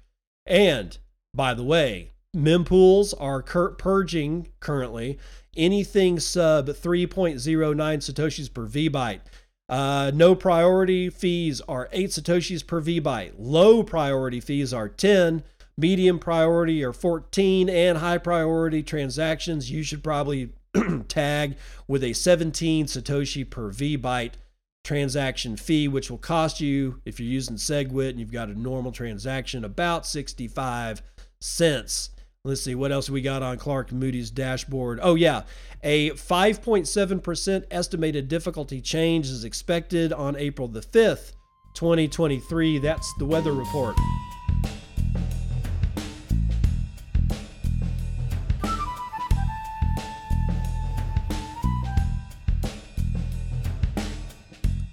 Speaker 2: And by the way, mempools are purging currently anything sub 3.09 satoshis per vbyte. Uh, no priority fees are 8 Satoshis per VByte. Low priority fees are 10. Medium priority are 14. And high priority transactions, you should probably <clears throat> tag with a 17 Satoshi per VByte transaction fee, which will cost you, if you're using SegWit and you've got a normal transaction, about 65 cents. Let's see what else we got on Clark Moody's dashboard. Oh yeah, a 5.7% estimated difficulty change is expected on April the 5th, 2023. That's the weather report.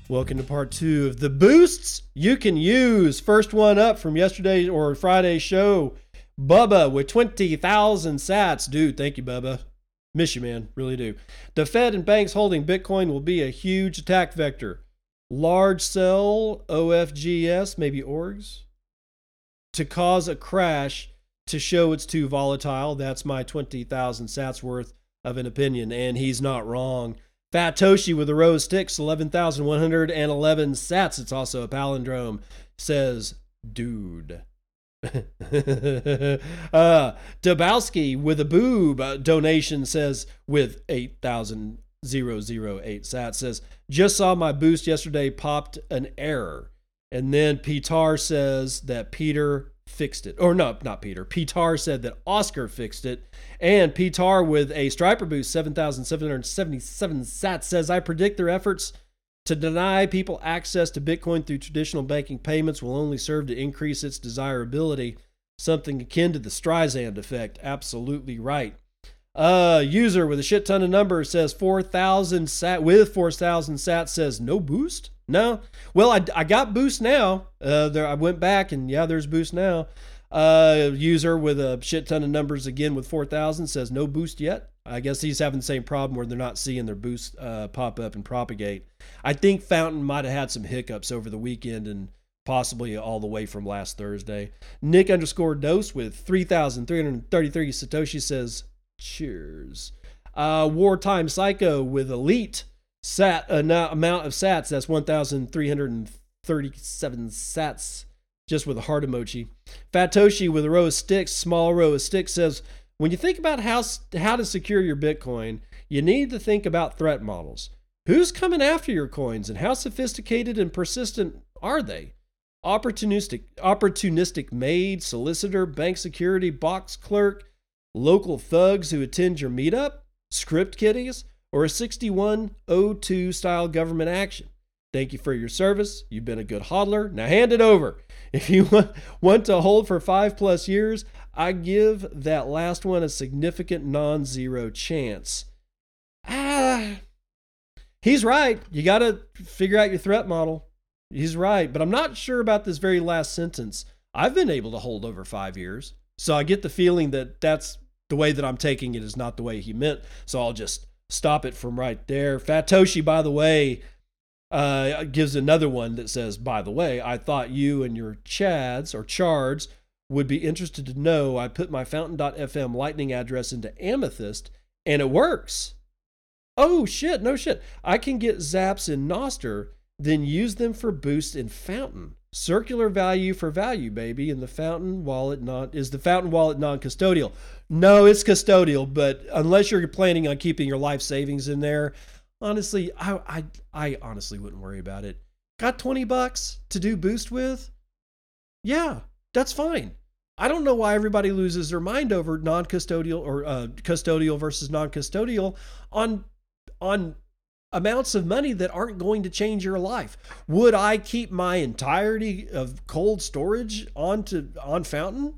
Speaker 2: Welcome to part two of the boosts you can use. First one up from yesterday or Friday's show Bubba with 20,000 sats. Dude, thank you, Bubba. Miss you, man. Really do. The Fed and banks holding Bitcoin will be a huge attack vector. Large sell OFGS, maybe orgs, to cause a crash to show it's too volatile. That's my 20,000 sats worth of an opinion, and he's not wrong. Fatoshi with the rose sticks, 11,111 sats. It's also a palindrome. Says, dude. <laughs> uh, Dabowski with a boob uh, donation says with 8,008 sat says just saw my boost yesterday popped an error. And then Pitar says that Peter fixed it. Or no, not Peter. Pitar said that Oscar fixed it. And Pitar with a striper boost 7,777 sat says I predict their efforts to deny people access to Bitcoin through traditional banking payments will only serve to increase its desirability, something akin to the Streisand effect. Absolutely right. Uh, user with a shit ton of numbers says 4,000 sat with 4,000 sat says no boost. No. Well, I, I got boost now. Uh, there I went back and yeah, there's boost now. Uh, user with a shit ton of numbers again with 4,000 says no boost yet. I guess he's having the same problem where they're not seeing their boost uh, pop up and propagate. I think Fountain might have had some hiccups over the weekend and possibly all the way from last Thursday. Nick underscore dose with 3,333 Satoshi says, cheers. Uh, Wartime Psycho with Elite sat uh, amount of sats. That's 1,337 sats just with a heart emoji. Fatoshi with a row of sticks, small row of sticks says, when you think about how, how to secure your Bitcoin, you need to think about threat models. Who's coming after your coins and how sophisticated and persistent are they? Opportunistic, opportunistic maid, solicitor, bank security, box clerk, local thugs who attend your meetup, script kiddies, or a 6102 style government action. Thank you for your service. You've been a good hodler. Now hand it over. If you <laughs> want to hold for five plus years, I give that last one a significant non zero chance. Ah, he's right. You got to figure out your threat model. He's right. But I'm not sure about this very last sentence. I've been able to hold over five years. So I get the feeling that that's the way that I'm taking it is not the way he meant. So I'll just stop it from right there. Fatoshi, by the way, uh, gives another one that says, by the way, I thought you and your chads or chards would be interested to know I put my fountain.fm lightning address into Amethyst and it works. Oh shit, no shit. I can get zaps in Nostr, then use them for boost in Fountain. Circular value for value, baby. And the Fountain wallet not is the Fountain wallet non-custodial. No, it's custodial, but unless you're planning on keeping your life savings in there, honestly, I, I, I honestly wouldn't worry about it. got 20 bucks to do boost with, yeah, that's fine. I don't know why everybody loses their mind over non-custodial or uh, custodial versus non-custodial on on amounts of money that aren't going to change your life. Would I keep my entirety of cold storage onto on Fountain?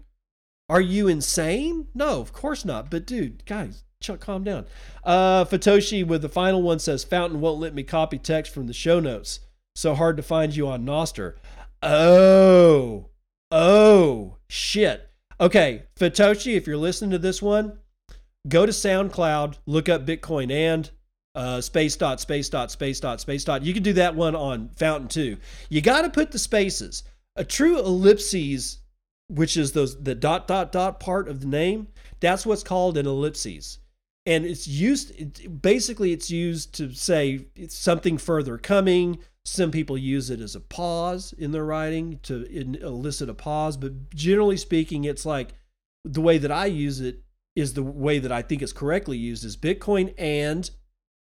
Speaker 2: Are you insane? No, of course not. But dude, guys, Chuck, calm down. Uh, Fatoshi with the final one says Fountain won't let me copy text from the show notes. So hard to find you on Nostr. Oh, oh, shit. Okay, Fatoshi, if you're listening to this one, go to SoundCloud, look up Bitcoin and uh, space dot space dot space dot space dot. You can do that one on Fountain too. You got to put the spaces. A true ellipses, which is those the dot dot dot part of the name, that's what's called an ellipses, and it's used. It, basically, it's used to say something further coming. Some people use it as a pause in their writing to elicit a pause, but generally speaking, it's like the way that I use it is the way that I think it's correctly used is Bitcoin and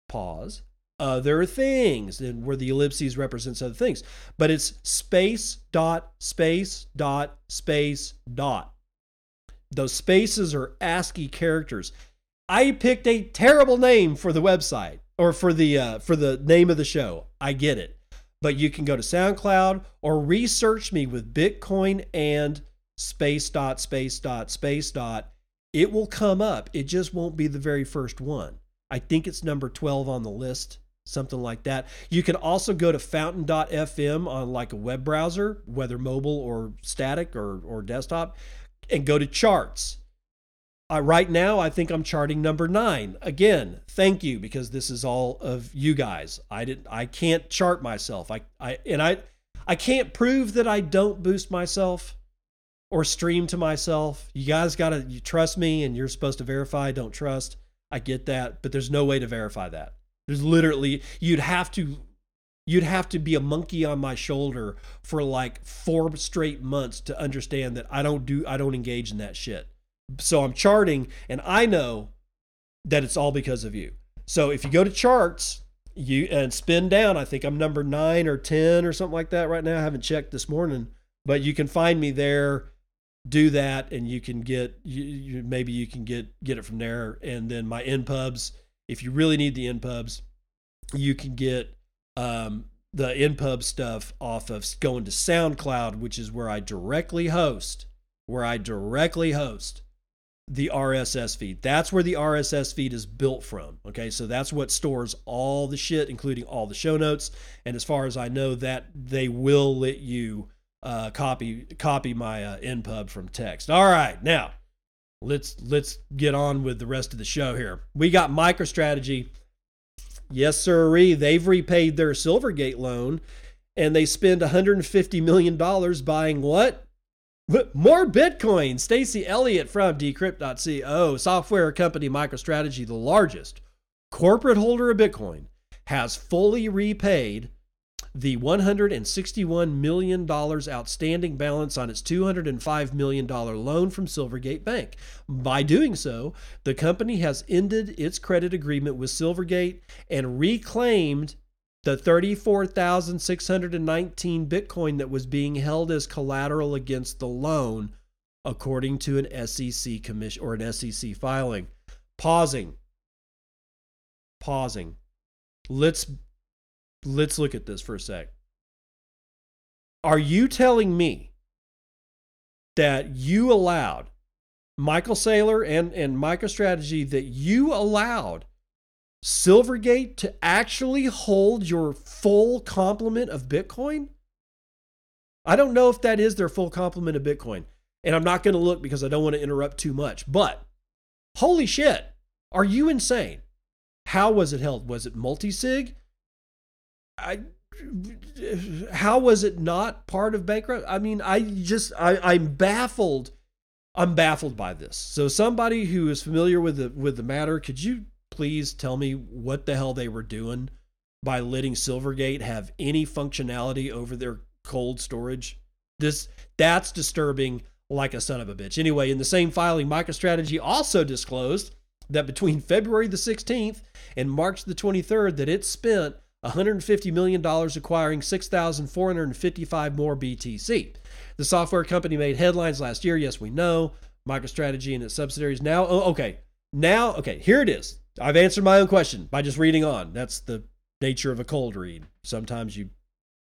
Speaker 2: pause, other things, and where the ellipses represents other things. But it's space dot space dot space dot. Those spaces are ASCII characters. I picked a terrible name for the website or for the uh, for the name of the show. I get it, but you can go to SoundCloud or research me with Bitcoin and space dot space dot space dot. It will come up. It just won't be the very first one. I think it's number 12 on the list, something like that. You can also go to fountain.fm on like a web browser, whether mobile or static or, or desktop, and go to charts. Uh, right now, I think I'm charting number nine. Again, thank you because this is all of you guys. I didn't. I can't chart myself. I. I and I. I can't prove that I don't boost myself or stream to myself. You guys gotta trust me, and you're supposed to verify. Don't trust. I get that, but there's no way to verify that. There's literally you'd have to you'd have to be a monkey on my shoulder for like four straight months to understand that I don't do I don't engage in that shit. So I'm charting and I know that it's all because of you. So if you go to charts, you and spin down, I think I'm number 9 or 10 or something like that right now. I haven't checked this morning, but you can find me there do that and you can get you, you, maybe you can get get it from there and then my npubs if you really need the npubs you can get um, the npub stuff off of going to soundcloud which is where i directly host where i directly host the rss feed that's where the rss feed is built from okay so that's what stores all the shit including all the show notes and as far as i know that they will let you uh, copy copy my uh, npub from text. All right, now let's let's get on with the rest of the show here. We got MicroStrategy. Yes, sir. They've repaid their Silvergate loan, and they spend 150 million dollars buying what? More Bitcoin. Stacy Elliott from Decrypt.co, software company MicroStrategy, the largest corporate holder of Bitcoin, has fully repaid the $161 million outstanding balance on its $205 million loan from Silvergate Bank. By doing so, the company has ended its credit agreement with Silvergate and reclaimed the 34,619 Bitcoin that was being held as collateral against the loan, according to an SEC commission or an SEC filing. Pausing. Pausing. Let's let's look at this for a sec. Are you telling me that you allowed Michael Saylor and, and MicroStrategy that you allowed Silvergate to actually hold your full complement of Bitcoin? I don't know if that is their full complement of Bitcoin. And I'm not going to look because I don't want to interrupt too much. But holy shit, are you insane? How was it held? Was it multi sig? I how was it not part of bankrupt? I mean, I just I, I'm baffled. I'm baffled by this. So somebody who is familiar with the with the matter, could you please tell me what the hell they were doing by letting Silvergate have any functionality over their cold storage? This that's disturbing like a son of a bitch. Anyway, in the same filing, MicroStrategy also disclosed that between February the 16th and March the 23rd that it spent $150 million acquiring 6,455 more BTC. The software company made headlines last year. Yes, we know. MicroStrategy and its subsidiaries now. Oh, okay. Now, okay, here it is. I've answered my own question by just reading on. That's the nature of a cold read. Sometimes you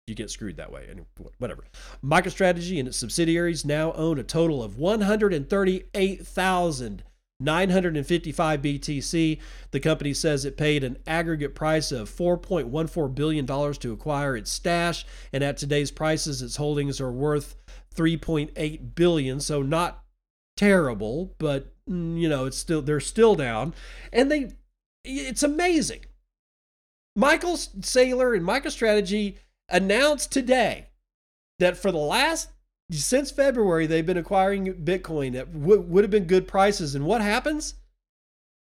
Speaker 2: you get screwed that way. And whatever. MicroStrategy and its subsidiaries now own a total of 138,955 BTC. The company says it paid an aggregate price of $4.14 billion to acquire its stash, and at today's prices, its holdings are worth 3.8 billion. So not terrible, but mm, you know, it's still they're still down, and they it's amazing. Michael Saylor and MicroStrategy announced today that for the last since February they've been acquiring Bitcoin at w- would have been good prices, and what happens?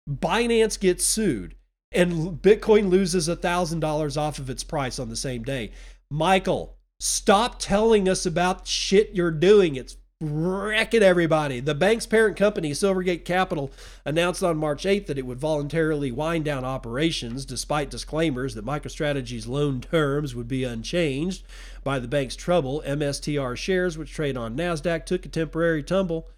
Speaker 2: Binance gets sued, and Bitcoin loses a thousand dollars off of its price on the same day. Michael, stop telling us about shit you're doing. It's wrecking everybody. The bank's parent company, Silvergate Capital, announced on March 8th that it would voluntarily wind down operations despite disclaimers that MicroStrategy's loan terms would be unchanged. By the bank's trouble, MSTR shares, which trade on NASDAQ, took a temporary tumble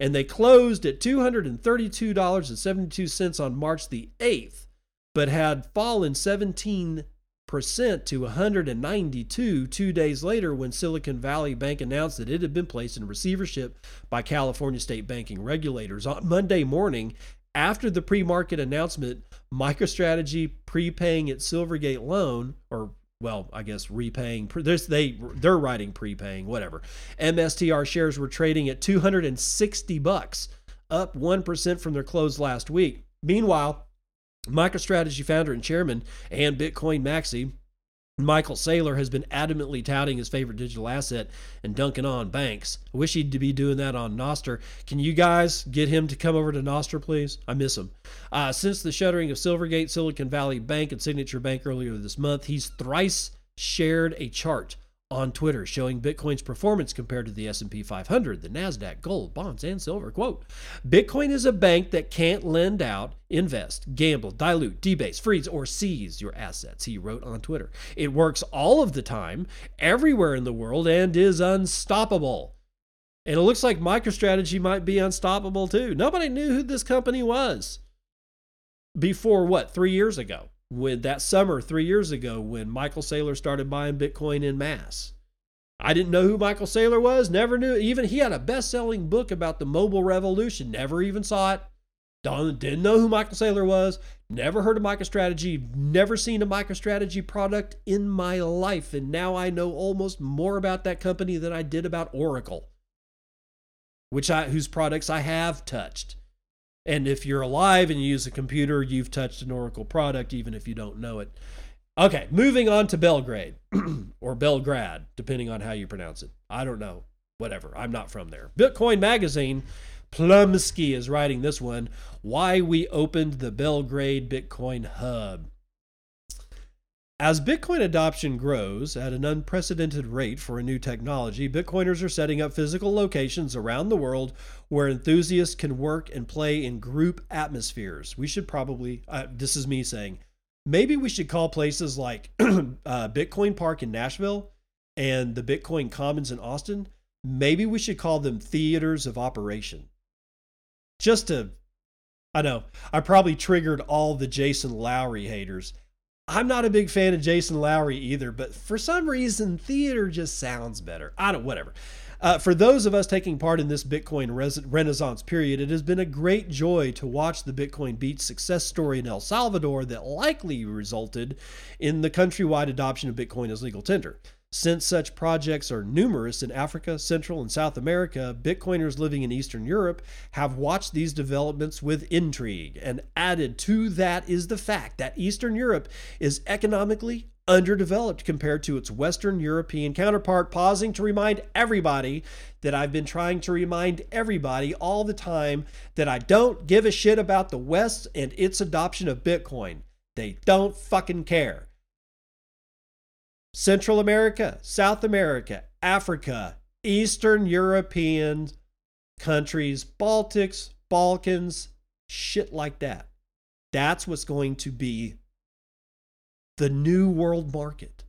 Speaker 2: and they closed at $232.72 on March the 8th, but had fallen 17 percent to 192 two days later when Silicon Valley Bank announced that it had been placed in receivership by California state banking regulators. On Monday morning, after the pre-market announcement, MicroStrategy prepaying its Silvergate loan, or well, I guess repaying. There's they they're writing prepaying, whatever. MSTR shares were trading at 260 bucks, up one percent from their close last week. Meanwhile, MicroStrategy founder and chairman and Bitcoin maxi Michael Saylor has been adamantly touting his favorite digital asset and dunking on banks. I wish he'd be doing that on Nostr. Can you guys get him to come over to Nostr, please? I miss him. Uh, since the shuttering of Silvergate, Silicon Valley Bank, and Signature Bank earlier this month, he's thrice shared a chart on Twitter showing Bitcoin's performance compared to the S&P 500, the Nasdaq, gold, bonds, and silver. Quote, Bitcoin is a bank that can't lend out, invest, gamble, dilute, debase, freeze, or seize your assets, he wrote on Twitter. It works all of the time, everywhere in the world, and is unstoppable. And it looks like MicroStrategy might be unstoppable too. Nobody knew who this company was before what, three years ago? When that summer three years ago when Michael Saylor started buying Bitcoin in mass. I didn't know who Michael Saylor was, never knew. Even he had a best selling book about the mobile revolution, never even saw it. Didn't know who Michael Saylor was, never heard of MicroStrategy, never seen a MicroStrategy product in my life. And now I know almost more about that company than I did about Oracle, which I, whose products I have touched. And if you're alive and you use a computer, you've touched an Oracle product, even if you don't know it. Okay, moving on to Belgrade <clears throat> or Belgrad, depending on how you pronounce it. I don't know. Whatever. I'm not from there. Bitcoin Magazine, Plumsky is writing this one Why We Opened the Belgrade Bitcoin Hub. As Bitcoin adoption grows at an unprecedented rate for a new technology, Bitcoiners are setting up physical locations around the world where enthusiasts can work and play in group atmospheres. We should probably, uh, this is me saying, maybe we should call places like <clears throat> uh, Bitcoin Park in Nashville and the Bitcoin Commons in Austin, maybe we should call them theaters of operation. Just to, I know, I probably triggered all the Jason Lowry haters I'm not a big fan of Jason Lowry either, but for some reason, theater just sounds better. I don't, whatever. Uh, for those of us taking part in this Bitcoin res- renaissance period, it has been a great joy to watch the Bitcoin Beach success story in El Salvador that likely resulted in the countrywide adoption of Bitcoin as legal tender. Since such projects are numerous in Africa, Central, and South America, Bitcoiners living in Eastern Europe have watched these developments with intrigue. And added to that is the fact that Eastern Europe is economically underdeveloped compared to its Western European counterpart, pausing to remind everybody that I've been trying to remind everybody all the time that I don't give a shit about the West and its adoption of Bitcoin. They don't fucking care. Central America, South America, Africa, Eastern European countries, Baltics, Balkans, shit like that. That's what's going to be the new world market.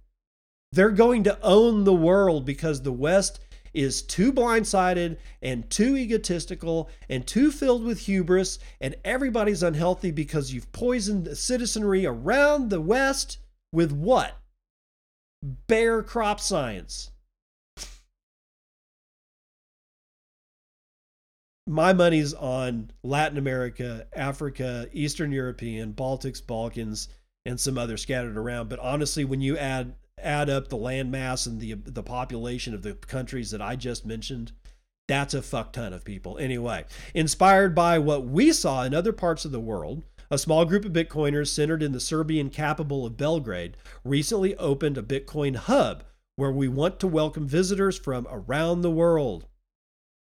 Speaker 2: They're going to own the world because the West is too blindsided and too egotistical and too filled with hubris, and everybody's unhealthy because you've poisoned the citizenry around the West with what? Bayer CropScience. My money's on Latin America, Africa, Eastern European, Baltics, Balkans, and some others scattered around. But honestly, when you add add up the land mass and the the population of the countries that I just mentioned, that's a fuck ton of people. Anyway, inspired by what we saw in other parts of the world, a small group of Bitcoiners centered in the Serbian capital of Belgrade recently opened a Bitcoin hub where we want to welcome visitors from around the world.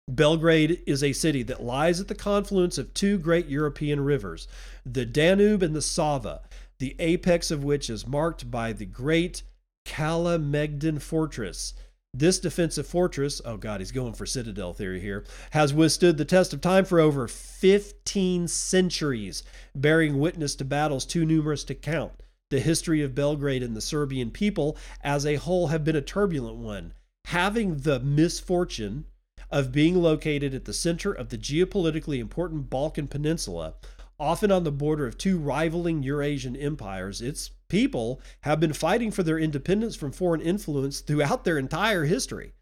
Speaker 2: Belgrade is a city that lies at the confluence of two great European rivers, the Danube and the Sava, the apex of which is marked by the great Kalemegdan Fortress. This defensive fortress, oh God, he's going for citadel theory here, has withstood the test of time for over 15 centuries, bearing witness to battles too numerous to count. The history of Belgrade and the Serbian people as a whole have been a turbulent one. Having the misfortune of being located at the center of the geopolitically important Balkan Peninsula, often on the border of two rivaling Eurasian empires, its people have been fighting for their independence from foreign influence throughout their entire history.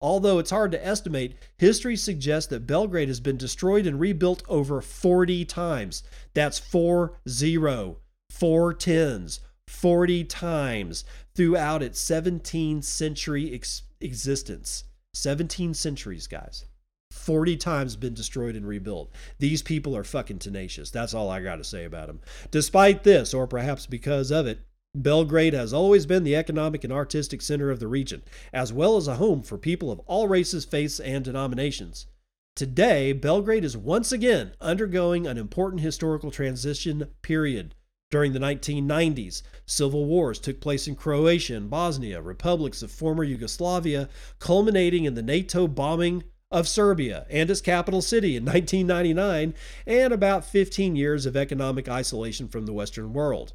Speaker 2: Although it's hard to estimate, history suggests that Belgrade has been destroyed and rebuilt over 40 times. That's four zero, four tens, 40 times throughout its 17th century ex- existence. 17 centuries, guys. 40 times been destroyed and rebuilt. These people are fucking tenacious. That's all I got to say about them. Despite this, or perhaps because of it, Belgrade has always been the economic and artistic center of the region, as well as a home for people of all races, faiths, and denominations. Today, Belgrade is once again undergoing an important historical transition period. During the 1990s, civil wars took place in Croatia and Bosnia, republics of former Yugoslavia, culminating in the NATO bombing of Serbia and its capital city in 1999, and about 15 years of economic isolation from the Western world.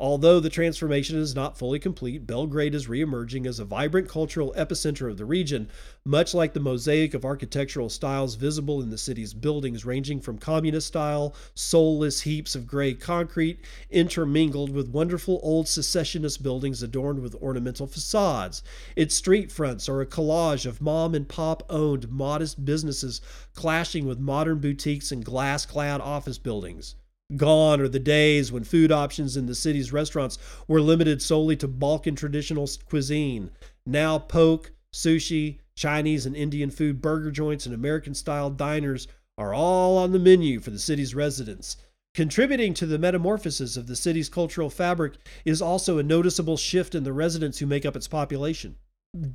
Speaker 2: Although the transformation is not fully complete, Belgrade is reemerging as a vibrant cultural epicenter of the region, much like the mosaic of architectural styles visible in the city's buildings, ranging from communist style, soulless heaps of gray concrete, intermingled with wonderful old secessionist buildings adorned with ornamental facades. Its street fronts are a collage of mom and pop owned modest businesses clashing with modern boutiques and glass clad office buildings. Gone are the days when food options in the city's restaurants were limited solely to Balkan traditional cuisine. Now, poke, sushi, Chinese and Indian food, burger joints, and American style diners are all on the menu for the city's residents. Contributing to the metamorphosis of the city's cultural fabric is also a noticeable shift in the residents who make up its population.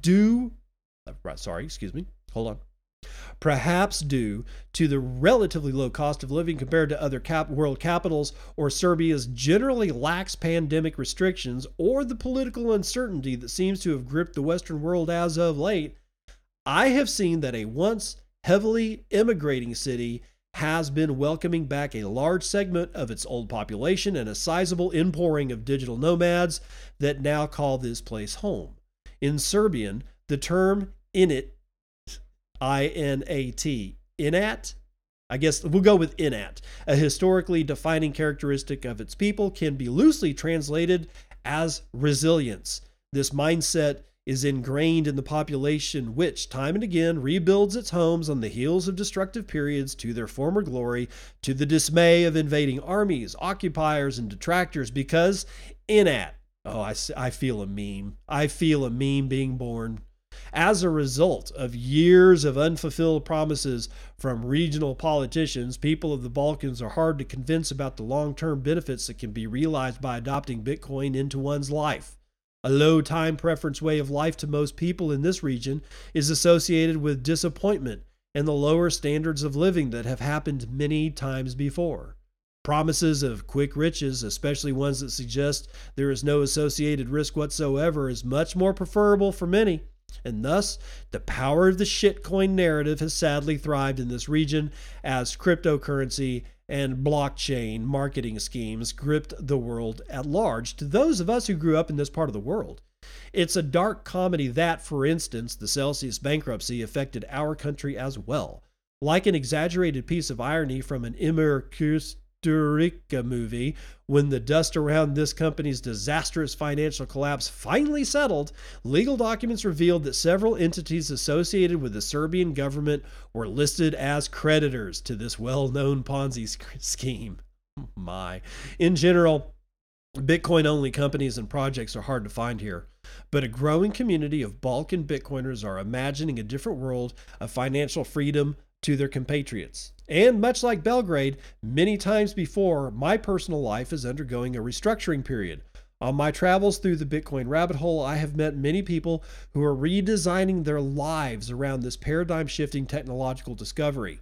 Speaker 2: Due, uh, sorry, excuse me, hold on perhaps due to the relatively low cost of living compared to other cap- world capitals, or Serbia's generally lax pandemic restrictions, or the political uncertainty that seems to have gripped the Western world as of late, I have seen that a once heavily immigrating city has been welcoming back a large segment of its old population and a sizable inpouring of digital nomads that now call this place home. In Serbian, the term init I N A T. Inat? I guess we'll go with inat. A historically defining characteristic of its people can be loosely translated as resilience. This mindset is ingrained in the population, which time and again rebuilds its homes on the heels of destructive periods to their former glory, to the dismay of invading armies, occupiers, and detractors, because inat. Oh, I, I feel a meme. I feel a meme being born as a result of years of unfulfilled promises from regional politicians, people of the Balkans are hard to convince about the long term benefits that can be realized by adopting Bitcoin into one's life. A low time preference way of life to most people in this region is associated with disappointment and the lower standards of living that have happened many times before. Promises of quick riches, especially ones that suggest there is no associated risk whatsoever, is much more preferable for many and thus the power of the shitcoin narrative has sadly thrived in this region as cryptocurrency and blockchain marketing schemes gripped the world at large to those of us who grew up in this part of the world. It's a dark comedy that, for instance, the Celsius bankruptcy affected our country as well. Like an exaggerated piece of irony from an Emir Kusturica movie, when the dust around this company's disastrous financial collapse finally settled, legal documents revealed that several entities associated with the Serbian government were listed as creditors to this well known Ponzi scheme. <laughs> My. In general, Bitcoin only companies and projects are hard to find here. But a growing community of Balkan Bitcoiners are imagining a different world of financial freedom to their compatriots. And much like Belgrade, many times before, my personal life is undergoing a restructuring period. On my travels through the Bitcoin rabbit hole, I have met many people who are redesigning their lives around this paradigm shifting technological discovery.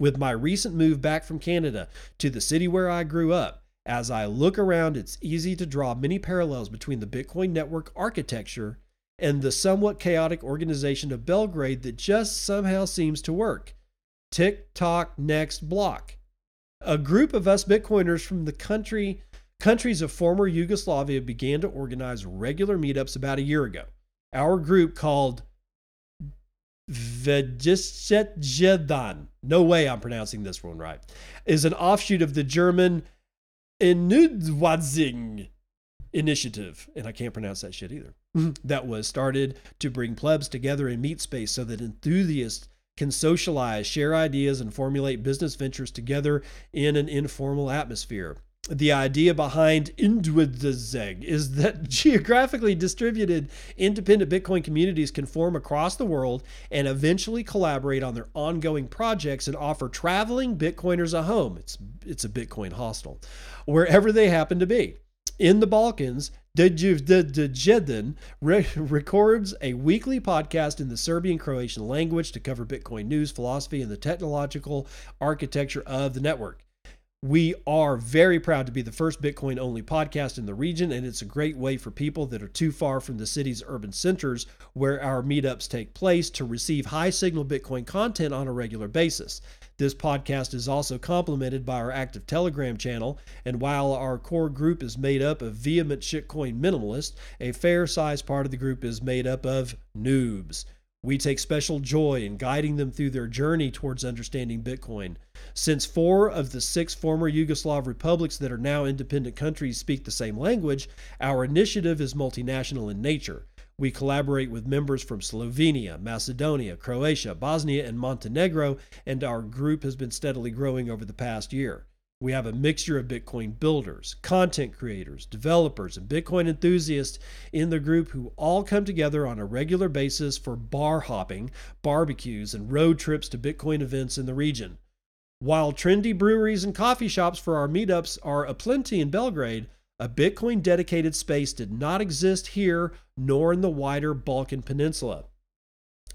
Speaker 2: With my recent move back from Canada to the city where I grew up, as I look around, it's easy to draw many parallels between the Bitcoin network architecture and the somewhat chaotic organization of Belgrade that just somehow seems to work. Tick tock next block. A group of us Bitcoiners from the country countries of former Yugoslavia began to organize regular meetups about a year ago. Our group called Vegisjetjedan, no way I'm pronouncing this one right, is an offshoot of the German Inudwadzing initiative, and I can't pronounce that shit either, <laughs> that was started to bring plebs together in meet space so that enthusiasts can socialize, share ideas, and formulate business ventures together in an informal atmosphere. The idea behind Indwadzeg is that <laughs> geographically distributed independent Bitcoin communities can form across the world and eventually collaborate on their ongoing projects and offer traveling Bitcoiners a home. It's, it's a Bitcoin hostel, wherever they happen to be. In the Balkans, Dejevdejeden records a weekly podcast in the Serbian Croatian language to cover Bitcoin news, philosophy, and the technological architecture of the network. We are very proud to be the first Bitcoin only podcast in the region, and it's a great way for people that are too far from the city's urban centers where our meetups take place to receive high signal Bitcoin content on a regular basis. This podcast is also complemented by our active Telegram channel, and while our core group is made up of vehement shitcoin minimalists, a fair sized part of the group is made up of noobs. We take special joy in guiding them through their journey towards understanding Bitcoin. Since four of the six former Yugoslav republics that are now independent countries speak the same language, our initiative is multinational in nature. We collaborate with members from Slovenia, Macedonia, Croatia, Bosnia, and Montenegro, and our group has been steadily growing over the past year. We have a mixture of Bitcoin builders, content creators, developers, and Bitcoin enthusiasts in the group who all come together on a regular basis for bar hopping, barbecues, and road trips to Bitcoin events in the region. While trendy breweries and coffee shops for our meetups are aplenty in Belgrade, a Bitcoin dedicated space did not exist here nor in the wider Balkan Peninsula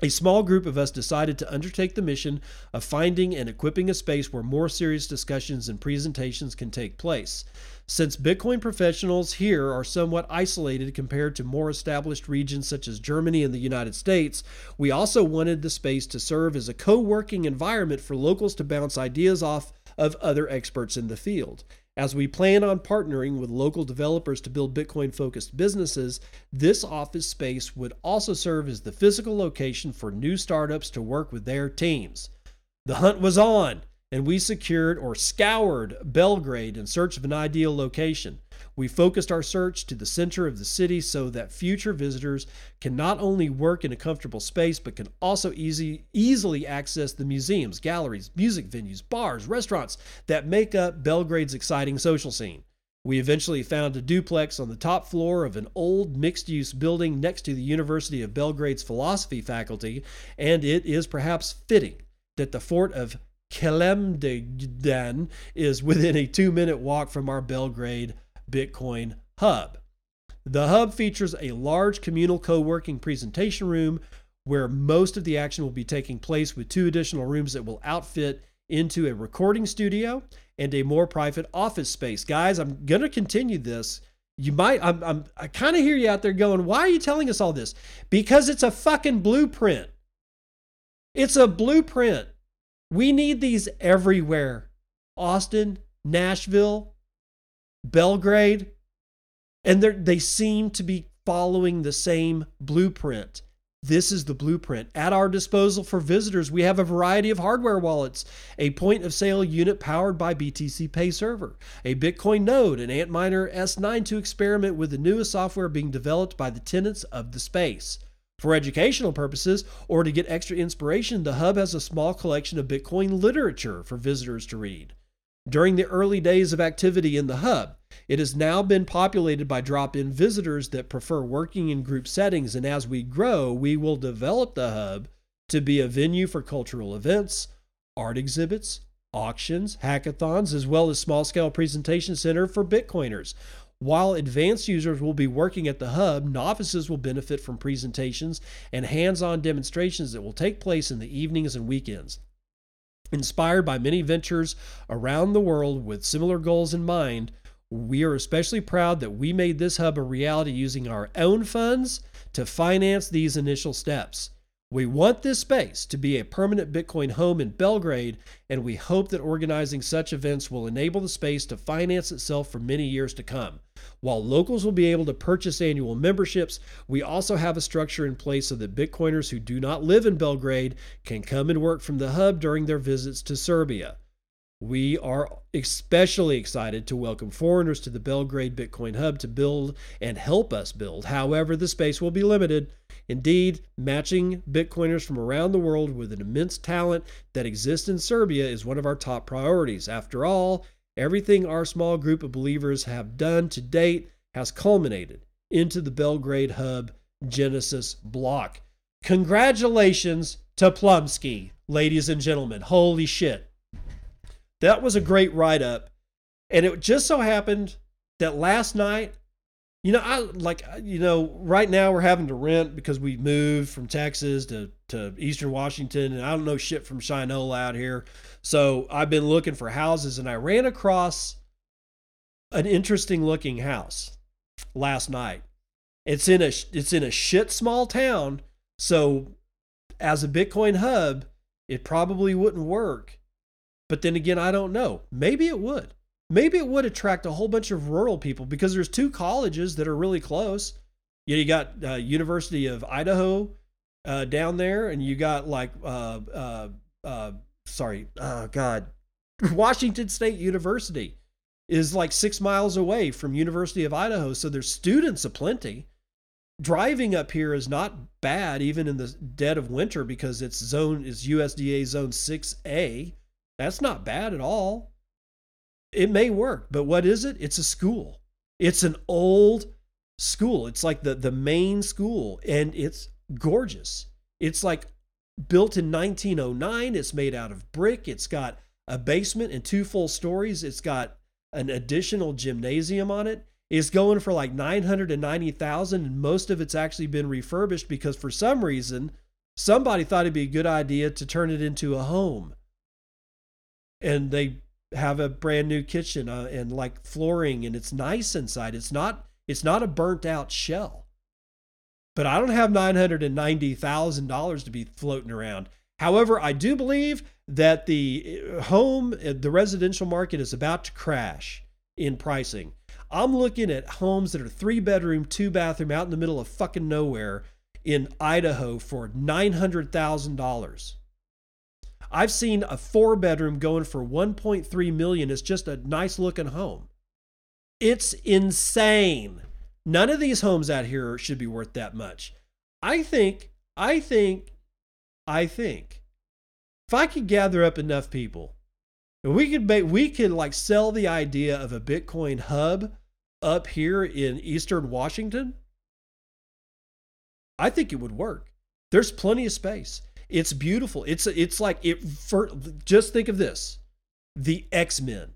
Speaker 2: a small group of us decided to undertake the mission of finding and equipping a space where more serious discussions and presentations can take place. Since Bitcoin professionals here are somewhat isolated compared to more established regions such as Germany and the United States, we also wanted the space to serve as a co working environment for locals to bounce ideas off of other experts in the field. As we plan on partnering with local developers to build Bitcoin focused businesses, this office space would also serve as the physical location for new startups to work with their teams. The hunt was on, and we secured or scoured Belgrade in search of an ideal location. We focused our search to the center of the city so that future visitors can not only work in a comfortable space, but can also easy, easily access the museums, galleries, music venues, bars, restaurants that make up Belgrade's exciting social scene. We eventually found a duplex on the top floor of an old mixed use building next to the University of Belgrade's philosophy faculty, and it is perhaps fitting that the fort of Kalemegdan is within a two minute walk from our Belgrade Bitcoin Hub. The hub features a large communal co working presentation room where most of the action will be taking place with two additional rooms that will outfit into a recording studio and a more private office space. Guys, I'm going to continue this. You might, I'm, I'm I kind of hear you out there going, why are you telling us all this? Because it's a fucking blueprint. It's a blueprint. We need these everywhere. Austin, Nashville, Belgrade, and they seem to be following the same blueprint. This is the blueprint. At our disposal for visitors, we have a variety of hardware wallets, a point of sale unit powered by BTC Pay Server, a Bitcoin node, an Antminer S9 to experiment with the newest software being developed by the tenants of the space. For educational purposes or to get extra inspiration, the Hub has a small collection of Bitcoin literature for visitors to read. During the early days of activity in the Hub, it has now been populated by drop in visitors that prefer working in group settings, and as we grow, we will develop the Hub to be a venue for cultural events, art exhibits, auctions, hackathons, as well as small scale presentation center for Bitcoiners. While advanced users will be working at the hub, novices will benefit from presentations and hands on demonstrations that will take place in the evenings and weekends. Inspired by many ventures around the world with similar goals in mind, we are especially proud that we made this hub a reality using our own funds to finance these initial steps. We want this space to be a permanent Bitcoin home in Belgrade, and we hope that organizing such events will enable the space to finance itself for many years to come. While locals will be able to purchase annual memberships, we also have a structure in place so that Bitcoiners who do not live in Belgrade can come and work from the hub during their visits to Serbia. We are especially excited to welcome foreigners to the Belgrade Bitcoin Hub to build and help us build. However, the space will be limited. Indeed, matching Bitcoiners from around the world with an immense talent that exists in Serbia is one of our top priorities. After all, everything our small group of believers have done to date has culminated into the Belgrade Hub Genesis block. Congratulations to Plumsky, ladies and gentlemen. Holy shit. That was a great write up. And it just so happened that last night, you know, I like, uh, you know, right now we're having to rent because we moved from Texas to, to Eastern Washington and I don't know shit from Shinola out here. So I've been looking for houses and I ran across an interesting looking house last night. It's in a it's in a shit small town, so as a Bitcoin hub, it probably wouldn't work. But then again, I don't know. Maybe it would. Maybe it would attract a whole bunch of rural people because there's two colleges that are really close. You, know, you got uh, University of Idaho uh, down there, and you got like, uh, uh, uh sorry, oh God, <laughs> Washington State University is like six miles away from University of Idaho, so there's students aplenty. Driving up here is not bad, even in the dead of winter, because it's zone is USDA Zone Six A that's not bad at all. It may work, but what is it? It's a school. It's an old school. It's like the, the main school, and it's gorgeous. It's like built in 1909. It's made out of brick. It's got a basement and two full stories. It's got an additional gymnasium on it. It's going for like 990,000 and most of it's actually been refurbished because for some reason somebody thought it'd be a good idea to turn it into a home and they have a brand new kitchen uh, and like flooring and it's nice inside. It's not it's not a burnt out shell. But i don't have $990000 to be floating around. However i do believe that the uh, home uh, the residential market is about to crash in pricing. I'm looking at homes that are three bedroom two bathroom out in the middle of fucking nowhere in idaho for $900000 I've seen a four bedroom going for 1.3 million. It's just a nice looking home. It's insane. None of these homes out here should be worth that much. I think, I think, I think if I could gather up enough people, we could make, we could like sell the idea of a Bitcoin hub up here in Eastern Washington. I think it would work. There's plenty of space. It's beautiful. It's it's like it. For, just think of this: the X Men,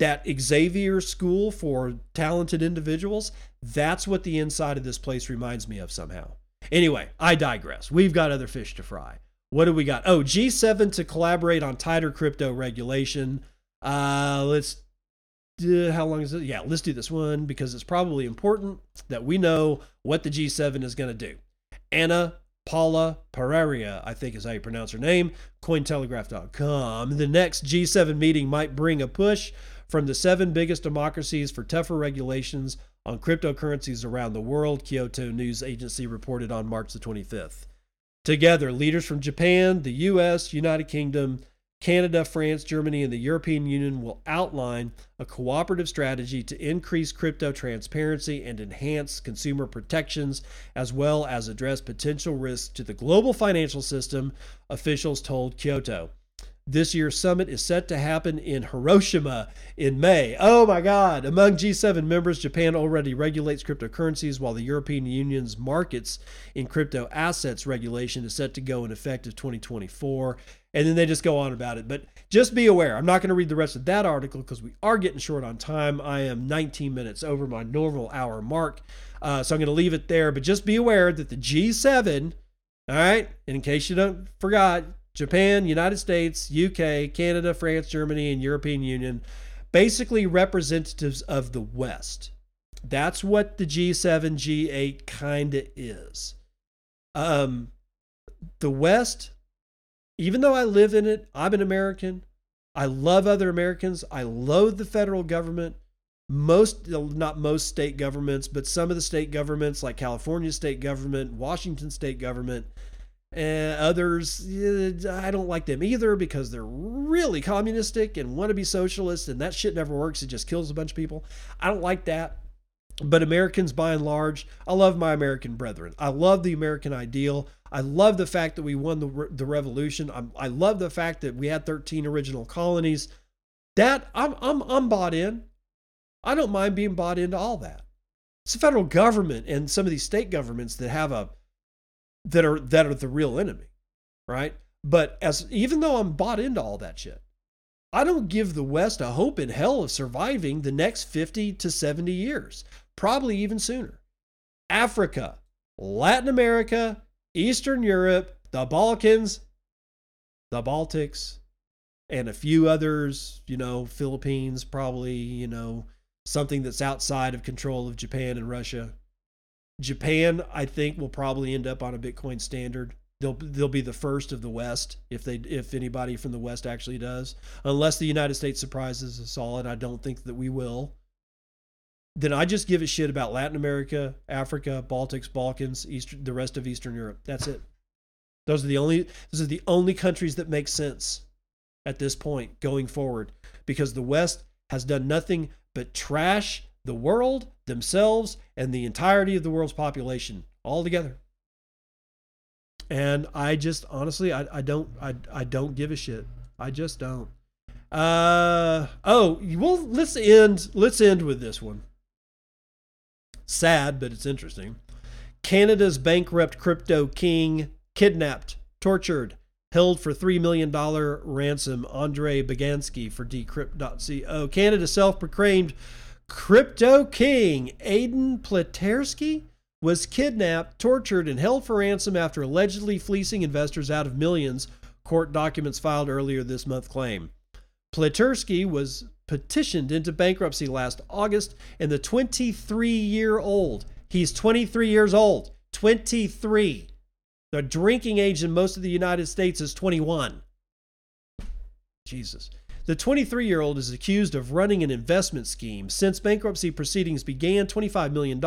Speaker 2: that Xavier School for talented individuals. That's what the inside of this place reminds me of somehow. Anyway, I digress. We've got other fish to fry. What do we got? Oh, G7 to collaborate on tighter crypto regulation. Uh, let's. How long is it? Yeah, let's do this one because it's probably important that we know what the G7 is going to do. Ana Paula Pereira, I think is how you pronounce her name, Cointelegraph.com. The next G7 meeting might bring a push from the seven biggest democracies for tougher regulations on cryptocurrencies around the world, Kyodo News Agency reported on March the 25th. Together, leaders from Japan, the US, United Kingdom, Canada, France, Germany, and the European Union will outline a cooperative strategy to increase crypto transparency and enhance consumer protections, as well as address potential risks to the global financial system, officials told Kyodo. This year's summit is set to happen in Hiroshima in May. Oh my God. Among G7 members, Japan already regulates cryptocurrencies, while the European Union's markets in crypto assets regulation is set to go in effect of 2024. And then they just go on about it. But just be aware, I'm not going to read the rest of that article because we are getting short on time. I am 19 minutes over my normal hour mark. Uh, so I'm going to leave it there. But just be aware that the G7, all right, in case you don't forgot, Japan, United States, UK, Canada, France, Germany, and European Union, basically representatives of the West. That's what the G7, G8 kind of is. Um, the West, even though I live in it, I'm an American. I love other Americans. I loathe the federal government. Most, not most state governments, but some of the state governments, like California state government, Washington state government, and others, eh, I don't like them either because they're really communistic and want to be socialist, and that shit never works. It just kills a bunch of people. I don't like that. But Americans, by and large, I love my American brethren. I love the American ideal. I love the fact that we won the, the revolution. I'm, I love the fact that we had 13 original colonies. That I'm, I'm, I'm bought in. I don't mind being bought into all that. It's the federal government and some of these state governments that have a that are that are the real enemy, right? But as even though I'm bought into all that shit, I don't give the West a hope in hell of surviving the next 50 to 70 years, probably even sooner. Africa, Latin America, Eastern Europe, the Balkans, the Baltics, and a few others, you know, Philippines, probably, you know, something that's outside of control of Japan and Russia. Japan, I think, will probably end up on a Bitcoin standard. They'll they'll be the first of the West if they if anybody from the West actually does, unless the United States surprises us all, and I don't think that we will. Then I just give a shit about Latin America, Africa, Baltics, Balkans, Eastern, the rest of Eastern Europe. That's it. Those are the only those are the only countries that make sense at this point going forward because the West has done nothing but trash the world, themselves, and the entirety of the world's population all together. And I just honestly, I, I don't, I, I don't give a shit. I just don't. Uh oh, well, let's end. Let's end with this one. Sad, but it's interesting. Canada's bankrupt crypto king kidnapped, tortured, held for $3 million ransom Andre Beganski for decrypt.co. Canada self proclaimed Crypto King Aiden Pleterski was kidnapped, tortured, and held for ransom after allegedly fleecing investors out of millions, court documents filed earlier this month claim. Pleterski was petitioned into bankruptcy last August, and the 23 year old, he's 23 years old, 23. The drinking age in most of the United States is 21. Jesus. The 23 year old is accused of running an investment scheme. Since bankruptcy proceedings began, $25 million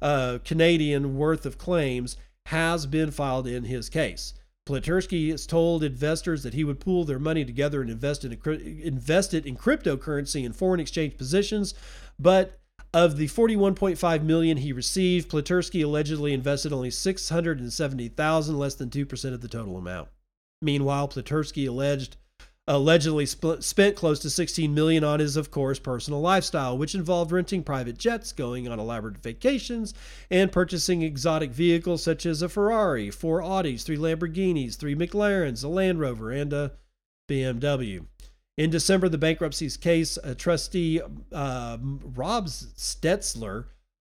Speaker 2: uh, Canadian worth of claims has been filed in his case. Pleterski has told investors that he would pool their money together and invest, in invest it in cryptocurrency and foreign exchange positions, but of the 41.5 million he received, Pleterski allegedly invested only 670,000, less than 2% of the total amount. Meanwhile, Pleterski alleged allegedly sp- spent close to 16 million on his of course personal lifestyle which involved renting private jets going on elaborate vacations and purchasing exotic vehicles such as a ferrari four audis three lamborghinis three mclarens a land rover and a bmw in december the bankruptcy's case a trustee uh, rob stetzler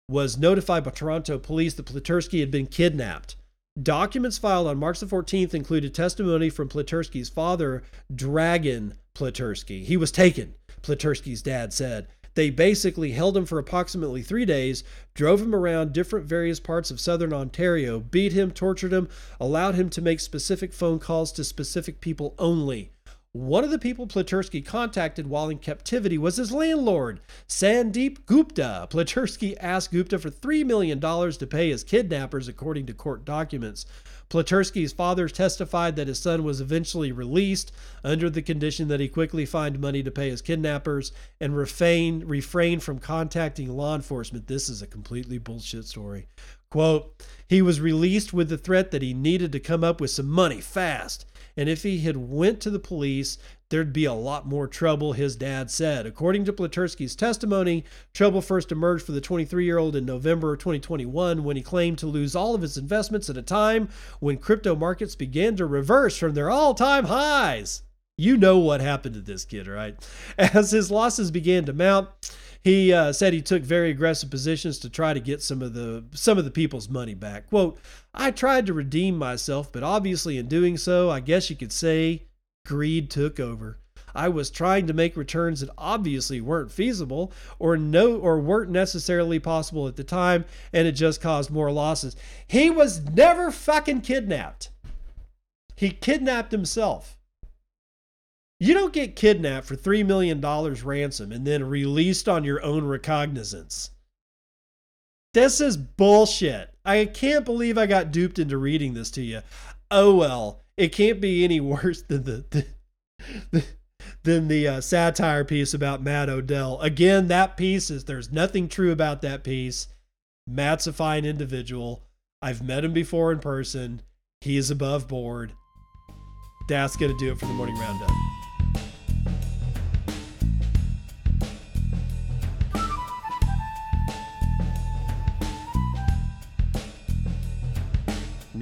Speaker 2: was notified by toronto police that Pleterski had been kidnapped Documents filed on March the 14th included testimony from Pleterski's father, Dragan Pleterski. He was taken, Pleterski's dad said. They basically held him for approximately three days, drove him around different various parts of southern Ontario, beat him, tortured him, allowed him to make specific phone calls to specific people only. One of the people Pleterski contacted while in captivity was his landlord, Sandeep Gupta. Pleterski asked Gupta for $3 million to pay his kidnappers, according to court documents. Pleterski's father testified that his son was eventually released under the condition that he quickly find money to pay his kidnappers and refrain, refrain from contacting law enforcement. This is a completely bullshit story. Quote, he was released with the threat that he needed to come up with some money fast. And if he had went to the police, there'd be a lot more trouble, his dad said. According to Pleterski's testimony, trouble first emerged for the 23 year old in November 2021 when he claimed to lose all of his investments at a time when crypto markets began to reverse from their all time highs. You know what happened to this kid, right? <laughs> As his losses began to mount, he uh, said he took very aggressive positions to try to get some of the some of the people's money back. "Quote: I tried to redeem myself, but obviously in doing so, I guess you could say greed took over. I was trying to make returns that obviously weren't feasible or no or weren't necessarily possible at the time, and it just caused more losses. He was never fucking kidnapped. He kidnapped himself. You don't get kidnapped for $3 million ransom and then released on your own recognizance. This is bullshit. I can't believe I got duped into reading this to you. Oh well, it can't be any <laughs> worse than the, the, the than the uh, satire piece about Matt Odell. Again, that piece is there's nothing true about that piece. Matt's a fine individual. I've met him before in person. He is above board. That's gonna do it for the morning roundup.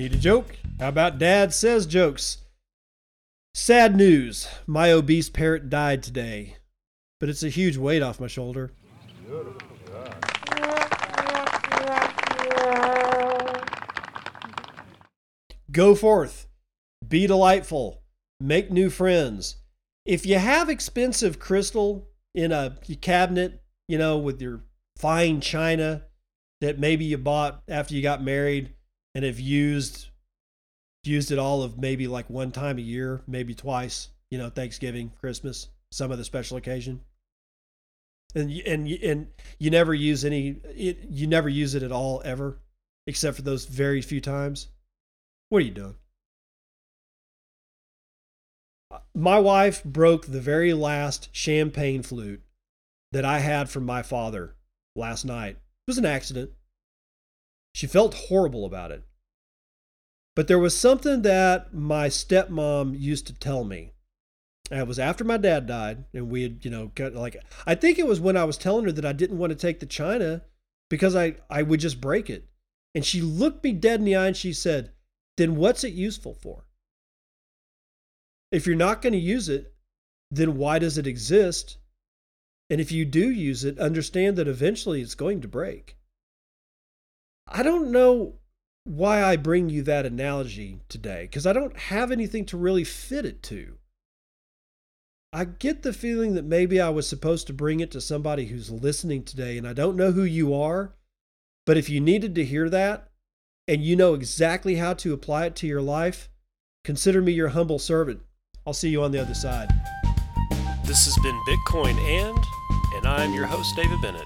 Speaker 2: Need a joke? How about Dad says jokes? Sad news. My obese parrot died today, but it's a huge weight off my shoulder. Go forth. Be delightful. Make new friends. If you have expensive crystal in a cabinet, you know, with your fine china that maybe you bought after you got married, and have used used it all of maybe like one time a year, maybe twice, you know, Thanksgiving, Christmas, some other special occasion. And and and you never use any it, you never use it at all ever except for those very few times. What are you doing? Uh, my wife broke the very last champagne flute that I had from my father last night. It was an accident. She felt horrible about it. But there was something that my stepmom used to tell me. And it was after my dad died, and we had, you know, got like I think it was when I was telling her that I didn't want to take the china because I I would just break it. And she looked me dead in the eye and she said, "Then what's it useful for? If you're not going to use it, then why does it exist? And if you do use it, understand that eventually it's going to break." I don't know why I bring you that analogy today, because I don't have anything to really fit it to. I get the feeling that maybe I was supposed to bring it to somebody who's listening today, and I don't know who you are, but if you needed to hear that and you know exactly how to apply it to your life, consider me your humble servant. I'll see you on the other side.
Speaker 1: This has been Bitcoin and, and I'm your host, David Bennett.